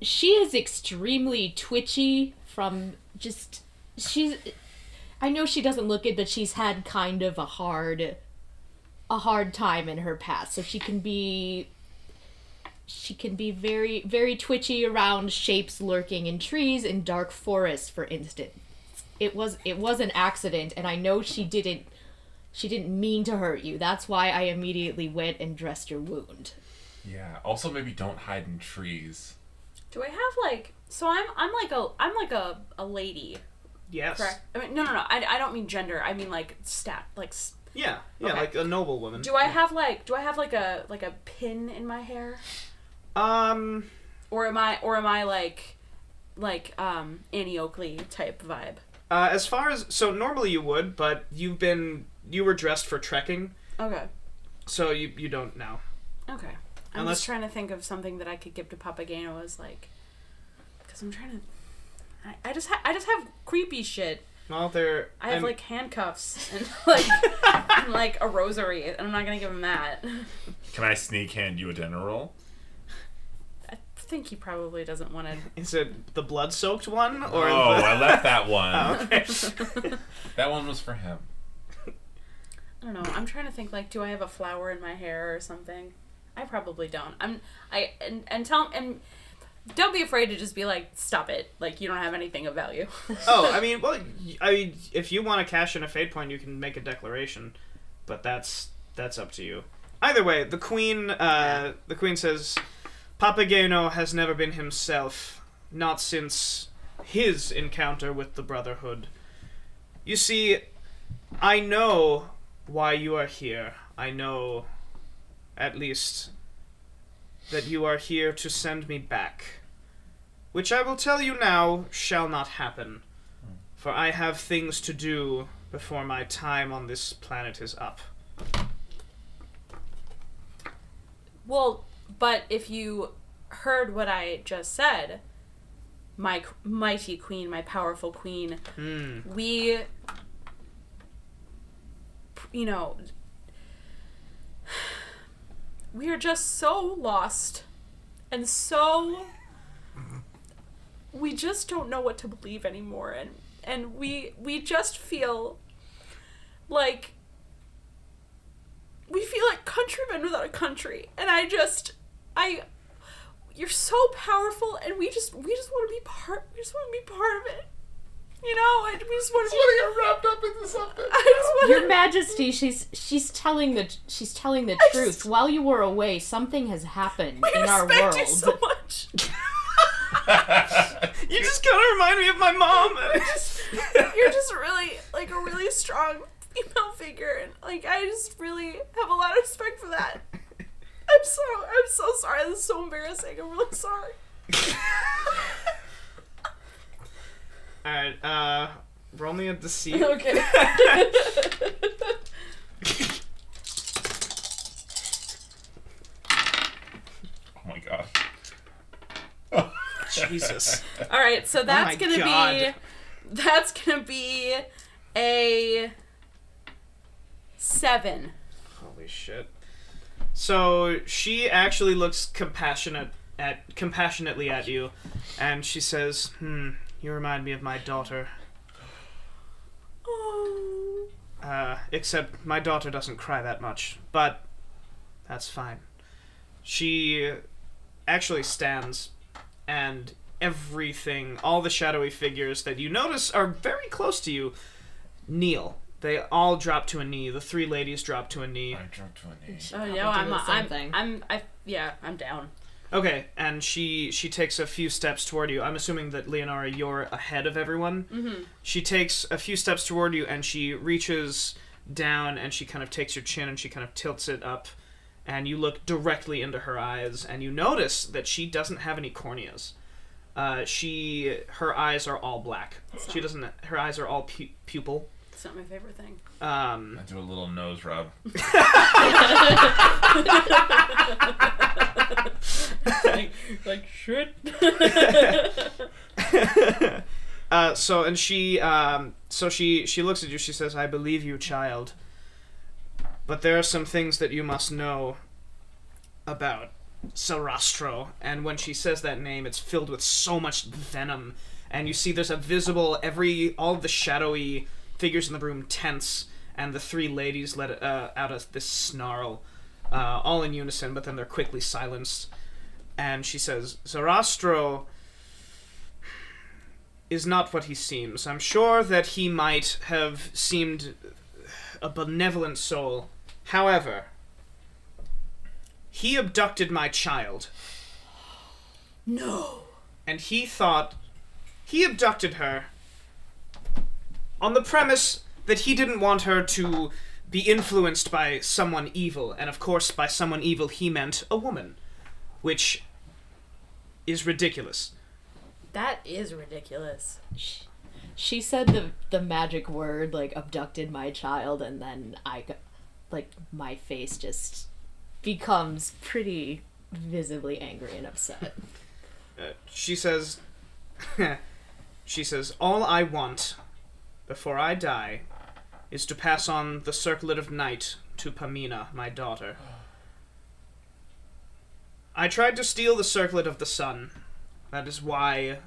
She is extremely twitchy from just. She's. I know she doesn't look it, but she's had kind of a hard. a hard time in her past. So she can be. She can be very, very twitchy around shapes lurking in trees in dark forests, for instance. It was it was an accident, and I know she didn't she didn't mean to hurt you. That's why I immediately went and dressed your wound. Yeah. Also, maybe don't hide in trees. Do I have like so I'm I'm like a I'm like a, a lady, Yes. correct? I mean no no no I, I don't mean gender. I mean like stat like s- Yeah. Yeah, Okay. like a noble woman. do I have like do I have like a like a pin in my hair? Um. Or am I or am I like like um Annie Oakley type vibe? Uh, as far as so normally you would, but you've been you were dressed for trekking, Okay. so you you don't now. Okay. I'm Unless- just trying to think of something that I could give to Papageno as like, because I'm trying to. I, I just ha- I just have creepy shit. Well, there. I have I'm- like handcuffs and like and like a rosary, and I'm not gonna give him that. Can I sneak hand you a dinner roll? I think he probably doesn't want to. Is it the blood-soaked one or? oh, the... I left that one. Oh, okay. That one was for him. I don't know. I'm trying to think like, do I have a flower in my hair or something? I probably don't. I'm I and and tell and don't be afraid to just be like, stop it. Like you don't have anything of value. oh, I mean, well, I mean, if you want to cash in a fate point, you can make a declaration, but that's that's up to you. Either way, the queen, uh, the queen says, Papageno has never been himself, not since his encounter with the Brotherhood. You see, I know why you are here. I know, at least, that you are here to send me back. Which I will tell you now shall not happen. For I have things to do before my time on this planet is up. Well, but if you heard what I just said, my mighty queen, my powerful queen, Hmm. we, you know, we are just so lost and so. We just don't know what to believe anymore, and and we we just feel like we feel like countrymen without a country and i just i you're so powerful and we just we just want to be part we just want to be part of it You know, I, just want to. want to get wrapped up into something. I just want Your Majesty, she's she's telling the she's telling the truth. just- While you were away, something has happened I in our respect world. you so much. You just kind of remind me of my mom. You're just really like a really strong female figure, and like I just really have a lot of respect for that. I'm so I'm so sorry. This is so embarrassing. I'm really sorry. All right, uh, roll me a deceit. Okay. Oh my god. Jesus. All right, so that's Oh my gonna God. be that's gonna be a seven. Holy shit. So she actually looks compassionate at compassionately at you, and she says, "Hmm, you remind me of my daughter. Oh. Uh, except my daughter doesn't cry that much, but that's fine. She actually stands, and everything, all the shadowy figures that you notice are very close to you, kneel. They all drop to a knee. The three ladies drop to a knee. I jumped to a knee. Oh no, I'm the same I'm, thing. I'm I yeah, I'm down. Okay, and she she takes a few steps toward you. I'm assuming that Leonora, you're ahead of everyone. Mm-hmm. She takes a few steps toward you, and she reaches down, and she kind of takes your chin, and she kind of tilts it up, and you look directly into her eyes, and you notice that she doesn't have any corneas. Uh, she her eyes are all black. She doesn't. Her eyes are all pu- pupil. It's not my favorite thing. Um, I do a little nose rub. like, like shit. uh, so and she um, so she she looks at you. She says, "I believe you, child, but there are some things that you must know about Sarastro." And when she says that name, it's filled with so much venom, and you see there's a visible every all the shadowy figures in the room tense, and the three ladies let uh, out this snarl, uh, all in unison, but then they're quickly silenced. And she says, "Sarastro." is not what he seems. I'm sure that he might have seemed a benevolent soul. However, he abducted my child, No. and he thought he abducted her on the premise that he didn't want her to be influenced by someone evil, and of course, by someone evil, he meant a woman, which is ridiculous. That is ridiculous. She said the the magic word like abducted my child, and then I, got- like my face just becomes pretty visibly angry and upset. Uh, she says, she says, all I want before I die is to pass on the circlet of night to Pamina, my daughter. I tried to steal the circlet of the sun. That is why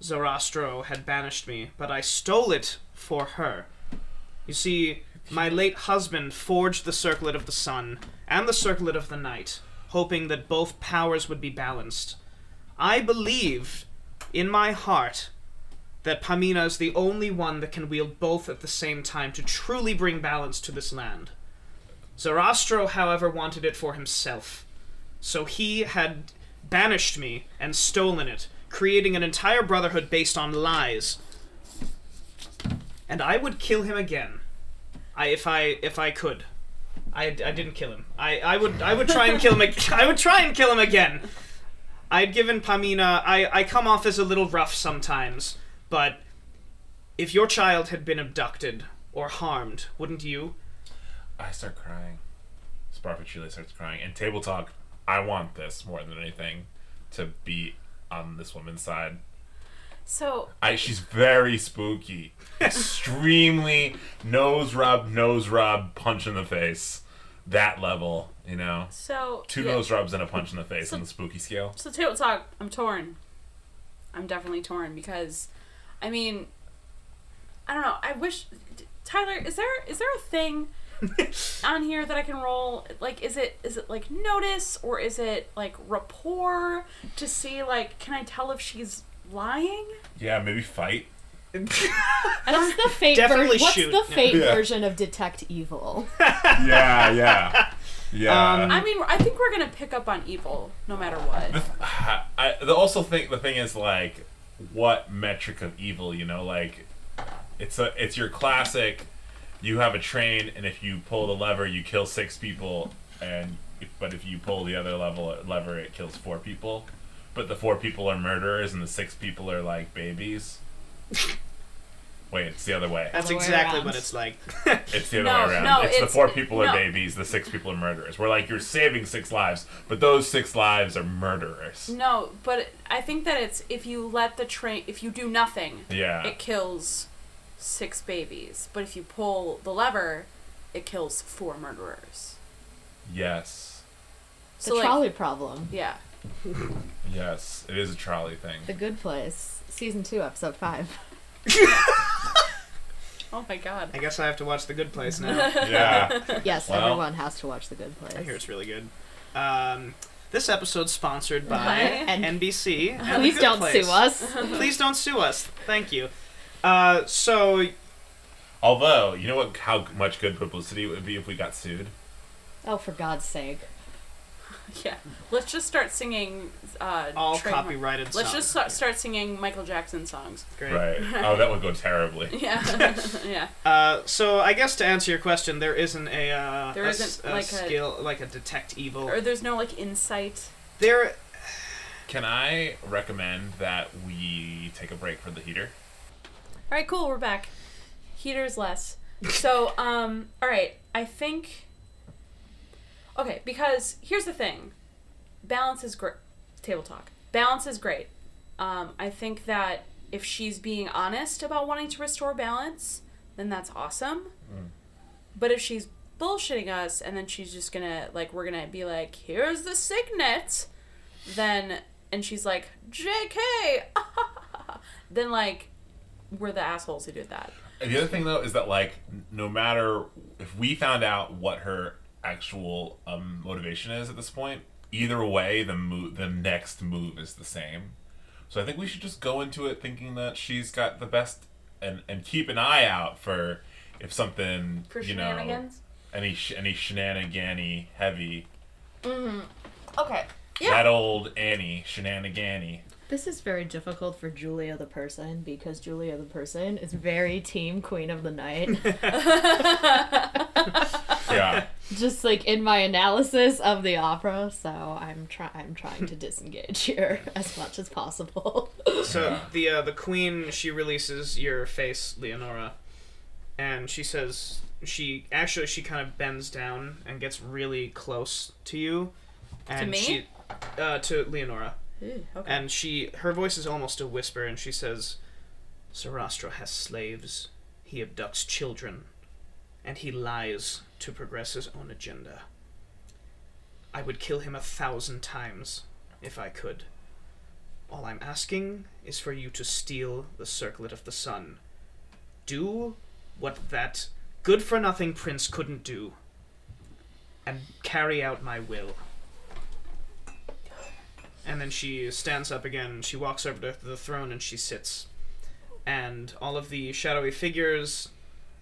Sarastro had banished me, but I stole it for her. You see, my late husband forged the circlet of the sun and the circlet of the night, hoping that both powers would be balanced. I believe in my heart that Pamina is the only one that can wield both at the same time to truly bring balance to this land. Sarastro, however, wanted it for himself. So he had banished me and stolen it, creating an entire brotherhood based on lies. And I would kill him again. I if I if I could. I, I didn't kill him. I, I would I would try and kill him. I would try and kill him again. I'd given Pamina. I, I come off as a little rough sometimes, but if your child had been abducted or harmed, wouldn't you? I start crying. Sparafucile starts crying. And table talk, I want this more than anything to be on this woman's side. So I she's very spooky. Extremely nose rub, nose rub, punch in the face. That level, you know. so Two yeah. nose rubs and a punch in the face on the spooky scale. So table talk, I'm torn. I'm definitely torn because, I mean, I don't know. I wish Tyler, is there is there a thing on here that I can roll? Like, is it is it like notice or is it like rapport to see like can I tell if she's lying? Yeah, maybe fight. What's the fate Definitely version? What's shoot. the fate Yeah. version of Detect Evil? yeah, yeah, yeah. Um, I mean, I think we're gonna pick up on evil no matter what. I the also think the thing is like what metric of evil, you know, like it's a it's your classic you have a train and if you pull the lever you kill six people and if, but if you pull the other level lever it kills four people. But the four people are murderers and the six people are like babies. Wait, it's the other way. That's Other exactly around. what it's like. It's the other No, way around. no, it's, the four people are no. babies, the six people are murderers. We're like you're saving six lives, but those six lives are murderers. No, but I think that it's if you let the train, if you do nothing, Yeah. it kills six babies. But if you pull the lever, it kills four murderers. Yes. The So like, trolley problem. yeah. Yes. It is a trolley thing. The Good Place. Season 2, Episode 5. Oh my god. I guess I have to watch The Good Place now. Yeah. Yes, Well- everyone has to watch The Good Place. I hear it's really good. Um, this episode's sponsored by And- NBC. And Please don't Place. sue us. Please don't sue us. Thank you. Uh, so Although, you know what? How much good publicity it would be if we got sued. Oh, for God's sake. Yeah. Let's just start singing. Uh, all trademark- copyrighted Let's songs. just start, start singing Michael Jackson songs. Great. Right. Oh, that would go terribly. Yeah. yeah. Uh, so I guess to answer your question, there isn't a uh, There a isn't, s- a like, a- skill like a detect evil. Or there's no like insight. There, Can I recommend that we take a break for the heater? All right, cool. We're back. Heaters less. So, um, all right. I think. Okay, because here's the thing. Balance is great. Table talk. Balance is great. Um, I think that if she's being honest about wanting to restore balance, then that's awesome. But if she's bullshitting us and then she's just gonna like we're gonna be like, here's the signet, then and she's like, JK, then like we're the assholes who did that. And the other thing though is that like no matter if we found out what her actual um, motivation is at this point, either way the move the next move is the same. So I think we should just go into it thinking that she's got the best and and keep an eye out for if something For you shenanigans. know any sh- any shenanigany heavy Mm. Okay. Yeah. That old Annie shenanigany. This is very difficult for Julia the person because Julia the person is very team Queen of the Night. Yeah. Just like in my analysis of the opera, so I'm try I'm trying to disengage here as much as possible. so the uh, the queen she releases your face, Leonora, and she says she actually she kind of bends down and gets really close to you, and me? she uh, to Leonora. Ooh, okay. And she, her voice is almost a whisper, and she says, Sarastro has slaves. He abducts children. And he lies to progress his own agenda. I would kill him a thousand times if I could. All I'm asking is for you to steal the circlet of the sun. Do what that good for nothing prince couldn't do. And carry out my will. And then she stands up again. and She walks over to the throne and she sits. And all of the shadowy figures,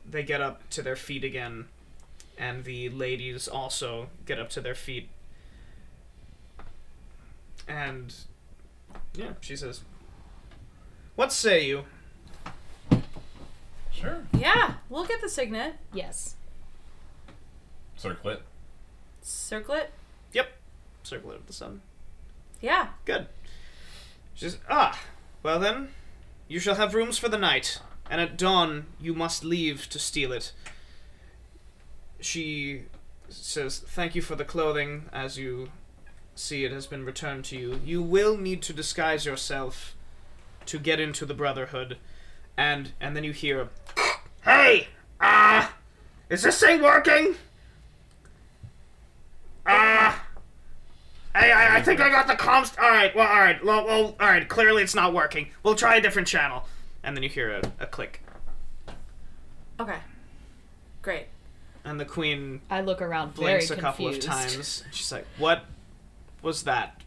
they get up to their feet again. And the ladies also get up to their feet. And yeah, she says, "What say you?" Sure. yeah, we'll get the signet. yes. Circlet. Circlet. Yep, circlet of the sun. Yeah. Good. She says, "Ah, well then, you shall have rooms for the night, and at dawn you must leave to steal it." She says, "Thank you for the clothing. As you see, it has been returned to you. You will need to disguise yourself to get into the Brotherhood." And and then you hear, "Hey, ah, is this thing working?" Ah. Hey, I, I think I got the comms. All right, well, all right, well, well, all right. Clearly, it's not working. We'll try a different channel. And then you hear a, a click, Okay. Great. and the queen I look around very blinks a couple of times. She's like, "What was that?"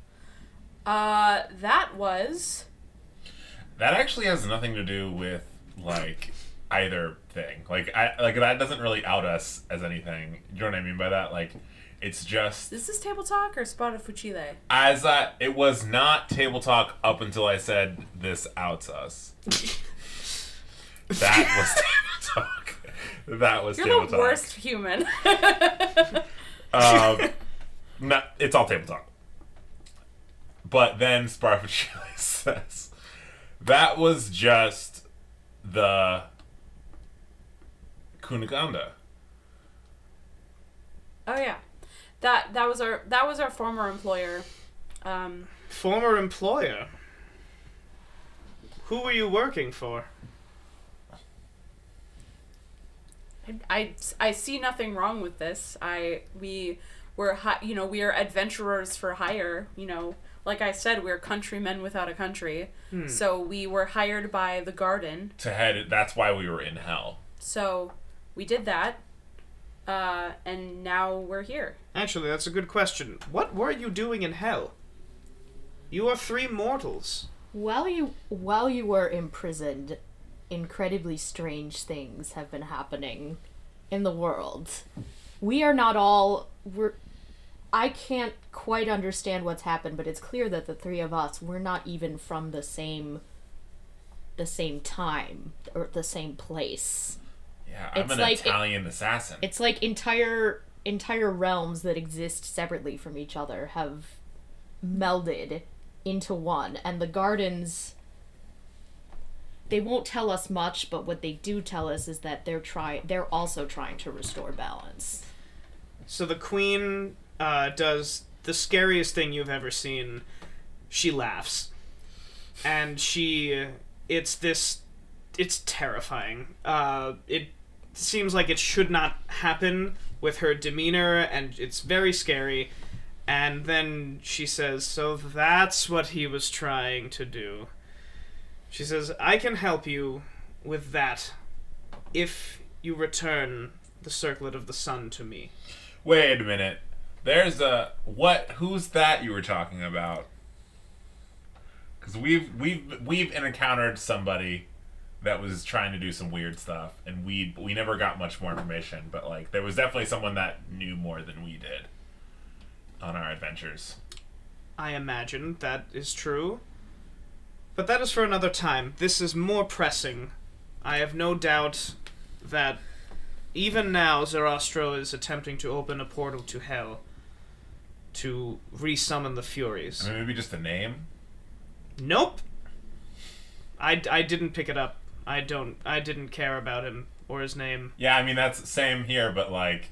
Uh, that was. That actually has nothing to do with like either thing. Like I like that doesn't really out us as anything. You know what I mean by that? Like it's just Is this table talk or Sparafucile? as I it was not table talk up until I said this outs us. that was table talk. That was table talk. You're table the talk. worst human. Um, no, it's all table talk. But then Sparfacelli says that was just the Kuniganda. oh yeah, that that was our that was our former employer. Um, Former employer. Who were you working for? I, I see nothing wrong with this. I we were hi- you know we are adventurers for hire. You know, like I said, we're countrymen without a country. So we were hired by the garden. To head, that's why we were in hell. So we did that, uh, and now we're here. Actually, that's a good question. What were you doing in hell? You are three mortals. While you while you were imprisoned, incredibly strange things have been happening in the world. We are not all we're I can't quite understand what's happened, but it's clear that the three of us we're not even from the same the same time or the same place. Yeah, I'm It's an like- Italian assassin. It's like entire entire realms that exist separately from each other have melded into one and the gardens they won't tell us much but what they do tell us is that they're trying they're also trying to restore balance So the queen uh, does the scariest thing you've ever seen. She laughs, and she it's this it's terrifying. Uh, it seems like it should not happen with her demeanor, and it's very scary. And then she says, "So that's what he was trying to do." She says, "I can help you with that if you return the circlet of the sun to me." Wait a minute. There's a what? Who's that you were talking about? Because we've we've we've encountered somebody that was trying to do some weird stuff, and we we never got much more information. But like, there was definitely someone that knew more than we did on our adventures. I imagine that is true. But that is for another time. This is more pressing. I have no doubt that even now Sarastro is attempting to open a portal to hell to resummon the Furies. I mean, maybe just a name. Nope. I, I didn't pick it up. I don't I didn't care about him or his name. Yeah, I mean that's same here, but like,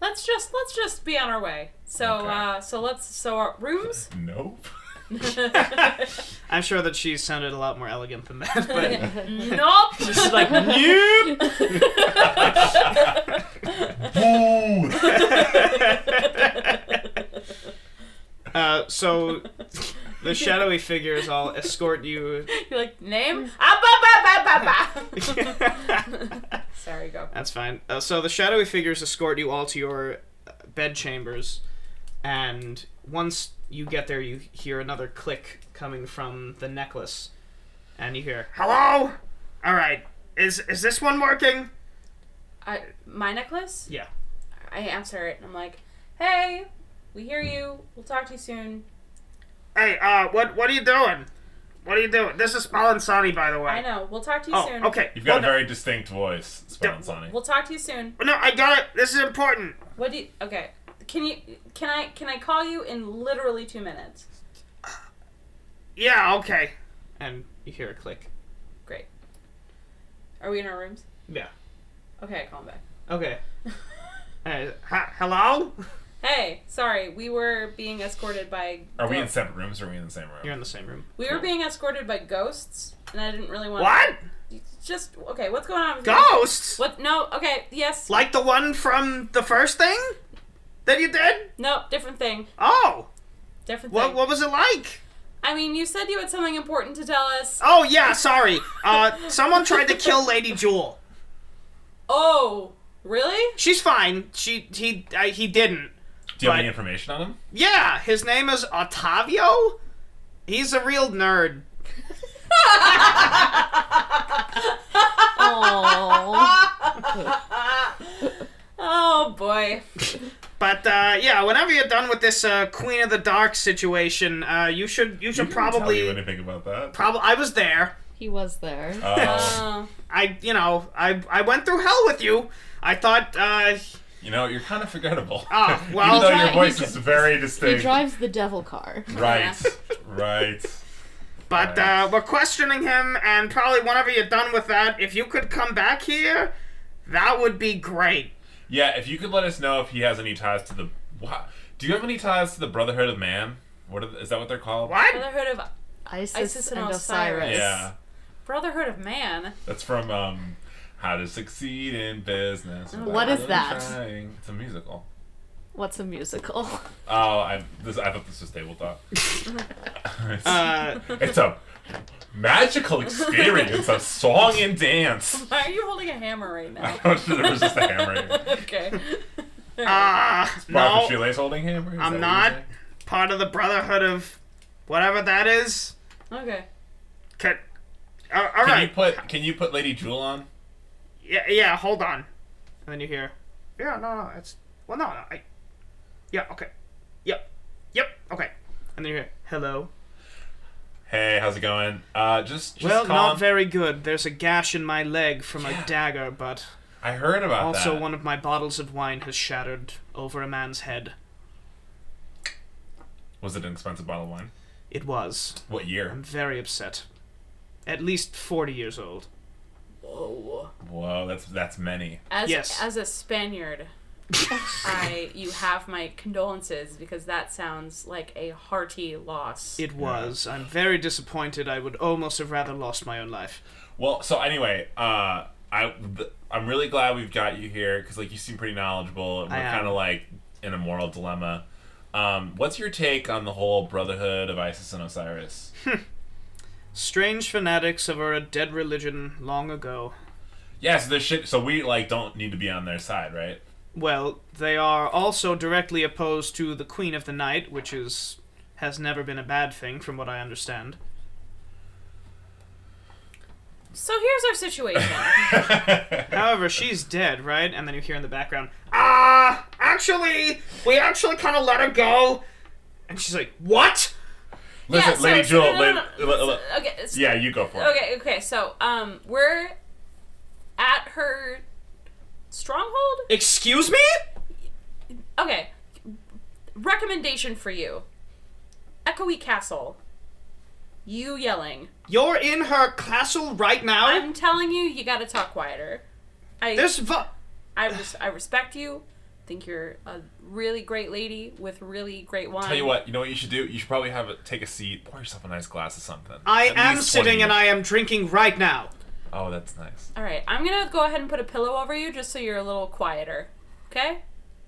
Let's just let's just be on our way. So Okay. uh, so let's so our rooms. nope. I'm sure that she sounded a lot more elegant than that, but nope. she's like, nope. Uh, so the shadowy figures all escort you. You're like name. Ah. Sorry, go. That's fine. Uh, so the shadowy figures escort you all to your uh, bed chambers, and once you get there, you hear another click coming from the necklace, and you hear, "Hello, all right, is is this one working?" I, my necklace. Yeah. I answer it and I'm like, hey, we hear you. We'll talk to you soon. Hey, uh, what what are you doing? What are you doing? This is Spallanzani, by the way. I know. We'll talk to you Oh, soon. okay. You've got Well, a very distinct voice, Spallanzani. We'll talk to you soon. No, I got it. This is important. What do you? Okay. Can you? Can I? Can I call you in literally two minutes? Yeah, okay. And you hear a click. Great. Are we in our rooms? Yeah. Okay, call him back. Okay. Uh, ha- hello? Hey, sorry, we were being escorted by. Are we in separate rooms or are we in the same room? You're in the same room. We were being escorted by ghosts, and I didn't really want. What? Just okay. What's going on? with? Ghosts? What? No. Okay. Yes. Like the one from the first thing that you did? No. Different thing. Oh, Different what thing. what was it like? I mean, you said you had something important to tell us. Oh yeah, sorry. Uh, someone tried to kill Lady Jewel. Oh, really? She's fine. She he uh, he didn't. Do you have any information on him? Yeah, his name is Ottavio. He's a real nerd. Oh boy. But uh, yeah, whenever you're done with this uh, Queen of the Dark situation, uh, you should you should Didn't tell probably you anything about that. probably I was there. He was there. Oh. Oh. I you know I I went through hell with you. I thought uh, you know, you're kind of forgettable. Ah, well- Even though He your voice is very he drives the devil car. Right, right. but uh, we're questioning him, and probably whenever you're done with that, if you could come back here, that would be great. Yeah, if you could let us know if he has any ties to the. What? Do you have any ties to the Brotherhood of Man? What are, is that what they're called? What? Brotherhood of Isis, Isis and and Osiris. Osiris. Yeah, Brotherhood of Man. that's from um, How to Succeed in Business. What is that? Trying. It's a musical. What's a musical? Oh, I this I thought this was tabletop. it's, Uh, it's a magical experience of song and dance. Why are you holding a hammer right now? I don't know, there was just a hammer. here. okay. uh, Martha no, Shoelace holding hammer. Is that I'm not part of the Brotherhood of whatever that is. Okay. Can, uh, all Can right. you put Can you put Lady Jewel on? Yeah, yeah, hold on. And then you hear, yeah, no, no, it's, well, no, no, I, yeah, okay. Yep, yep, okay. And then you hear, hello. Hey, how's it going? Uh, just, just well, calling- not very good. There's a gash in my leg from a dagger, but I heard about also that. one of my bottles of wine has shattered over a man's head. Was it an expensive bottle of wine? It was. What year? I'm very upset. At least 40 years old. Whoa. Whoa, that's that's many. As Yes. as a Spaniard, I you have my condolences because that sounds like a hearty loss. It was. I'm very disappointed. I would almost have rather lost my own life. Well, so anyway, uh, I th- I'm really glad we've got you here because like you seem pretty knowledgeable. And I we're kind of like in a moral dilemma. Um, what's your take on the whole Brotherhood of Isis and Osiris? Strange fanatics of a dead religion long ago. yeah, so this shit. So we like don't need to be on their side, right? Well, they are also directly opposed to the Queen of the Night, which is has never been a bad thing, from what I understand. so here's our situation. However, she's dead, right? And then you hear in the background, ah, actually, we actually kind of let her go. And she's like, what? Listen, yeah, so- Lady so- Jewel. no, no, no, la- no, la- okay. so- yeah, you go for it. Okay. Okay. So um, we're at her stronghold. Excuse me? Okay. Recommendation for you. Echoey Castle. You yelling. You're in her castle right now? I'm telling you, you gotta talk quieter. I There's vo- I res- I respect you. Think you're a really great lady with really great wine. Tell you what, you know what you should do? You should probably have a, take a seat, pour yourself a nice glass of something. I At am least sitting and I am drinking right now. Oh, that's nice. All right, I'm gonna go ahead and put a pillow over you just so you're a little quieter. Okay?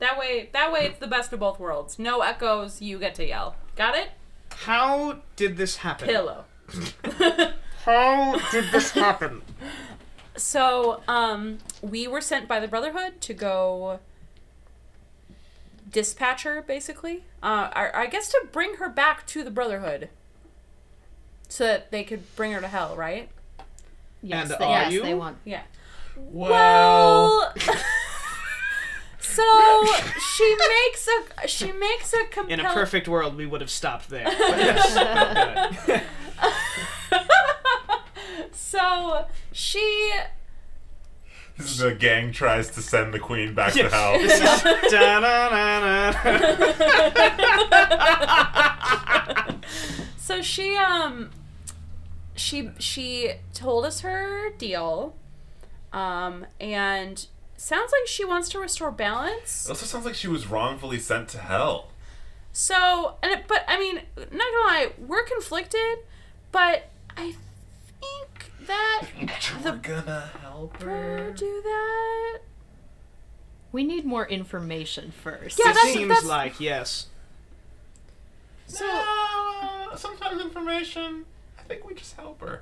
That way, that way it's the best of both worlds. No echoes. You get to yell. Got it? How did this happen? Pillow. How did this happen? So, um, we were sent by the Brotherhood to go dispatch her, basically. Uh, I, I guess to bring her back to the Brotherhood, so that they could bring her to hell, right? Yes, And they, are yes, you? they want. Yeah. Well, so she makes a she makes a compelling. In a perfect world, we would have stopped there. But yes, don't do it. So she this is the gang tries to send the queen back to hell. This is da-na-na-na. so she um she she told us her deal um and sounds like she wants to restore balance It also sounds like she was wrongfully sent to hell. so and it, but i mean not gonna lie we're conflicted but i think that We're gonna help her do that We need more information first. Yeah, it that's- seems that's- like yes. so No, uh, sometimes information. I think we just help her.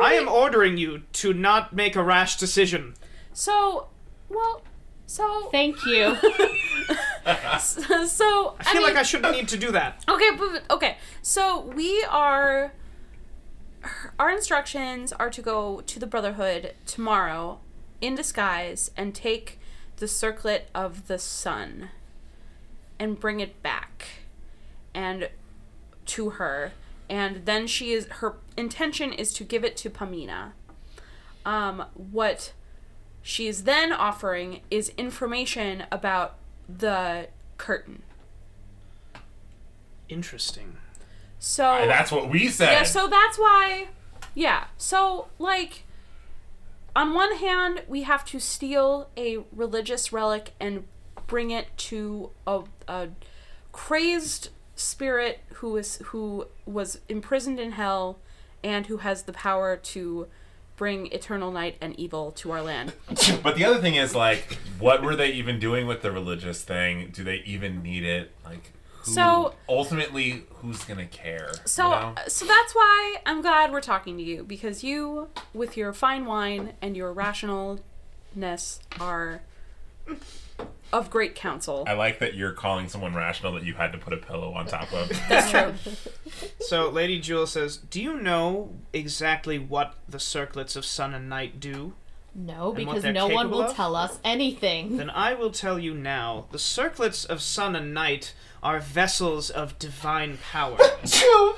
I am ordering you to not make a rash decision. so well so Thank you. so I feel mean, like I shouldn't need to do that. Okay, but okay. So we are our instructions are to go to the Brotherhood tomorrow in disguise and take the circlet of the sun and bring it back and to her and then she is her intention is to give it to Pamina. Um, what she is then offering is information about the curtain. Interesting. So And that's what we said. yeah, so that's why yeah. So like on one hand, we have to steal a religious relic and bring it to a, a crazed spirit who is who was imprisoned in hell and who has the power to bring eternal night and evil to our land. But the other thing is like, what were they even doing with the religious thing? Do they even need it? Like, who, So- ultimately, who's gonna care? So you know? so that's why I'm glad we're talking to you because you with your fine wine and your rationalness are of great counsel. I like that you're calling someone rational that you had to put a pillow on top of. That's true. So Lady Jewel says, "Do you know exactly what the circlets of sun and night do?" No, because no one will of? tell us anything. Then I will tell you now. The circlets of sun and night are vessels of divine power.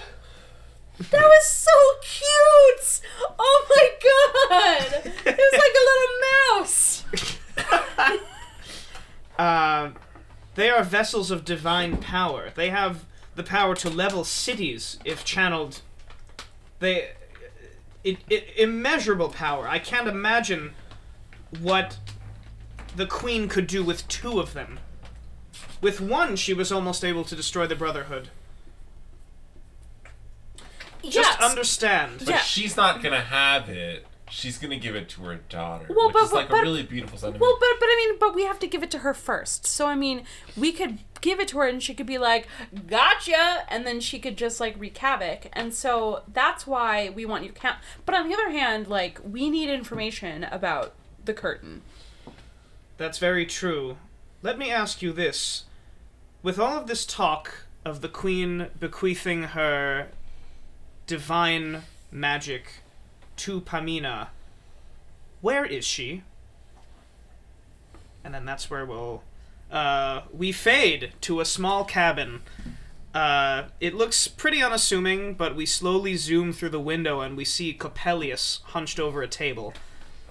That was so cute! Oh my god! It was like a little mouse! Uh, they are vessels of divine power. They have the power to level cities if channeled. They, it, it immeasurable power. I can't imagine what the queen could do with two of them. With one, she was almost able to destroy the Brotherhood. Just yes. understand. But Yeah. she's not gonna have it. She's gonna give it to her daughter, Well, which but- is like but- a really beautiful sentiment. Well, but but I mean, but we have to give it to her first. So I mean, we could give it to her, and she could be like, "Gotcha," and then she could just like wreak havoc. And so that's why we want you count. But on the other hand, like we need information about the curtain. That's very true. Let me ask you this. With all of this talk of the queen bequeathing her divine magic to Pamina, where is she? And then that's where we'll uh, we fade to a small cabin. Uh, it looks pretty unassuming, but we slowly zoom through the window and we see Coppelius hunched over a table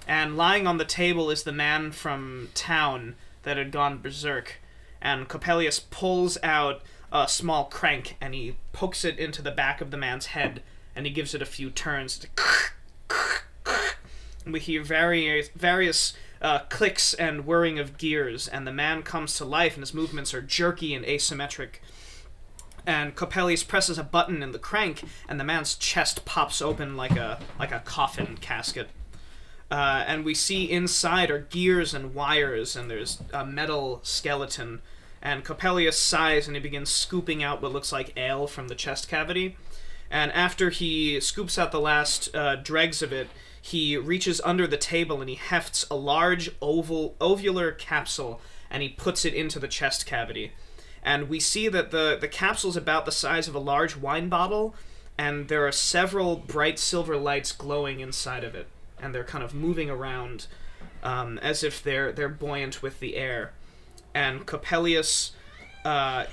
and lying on the table is the man from town that had gone berserk. And Coppelius pulls out a small crank and he pokes it into the back of the man's head and he gives it a few turns. And we hear various various uh, clicks and whirring of gears, and the man comes to life, and his movements are jerky and asymmetric. And Coppelius presses a button in the crank, and the man's chest pops open like a like a coffin casket uh, and we see inside are gears and wires, and there's a metal skeleton. And Coppelius sighs and he begins scooping out what looks like ale from the chest cavity. And after he scoops out the last uh, dregs of it, he reaches under the table and he hefts a large oval ovular capsule and he puts it into the chest cavity. And we see that the the capsule's about the size of a large wine bottle, and there are several bright silver lights glowing inside of it and they're kind of moving around um, as if they're they're buoyant with the air. And Coppelius, uh,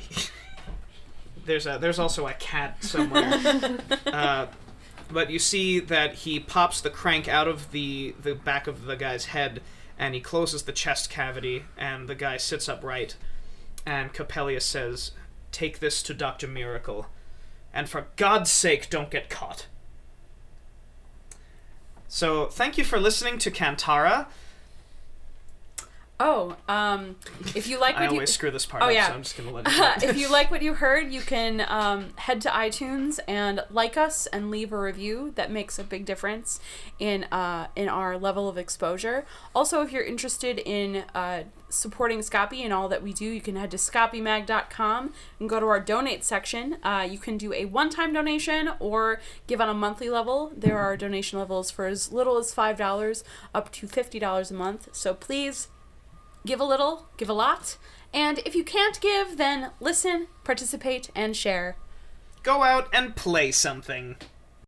there's a there's also a cat somewhere, uh, but you see that he pops the crank out of the the back of the guy's head, and he closes the chest cavity, and the guy sits upright. And Coppelius says, "Take this to Doctor Miracle, and for God's sake, don't get caught." So, thank you for listening to Kantara. Oh, um, if you like I what you always screw this part Oh, up, yeah. so I'm just gonna let it if you like what you heard, you can um, head to iTunes and like us and leave a review. That makes a big difference in uh, in our level of exposure. Also, if you're interested in uh, supporting Scoppy and all that we do, you can head to scoppymag.com and go to our donate section. Uh, you can do a one-time donation or give on a monthly level. There are donation levels for as little as five dollars up to fifty dollars a month. So please give a little, give a lot. And if you can't give, then listen, participate, and share. Go out and play something.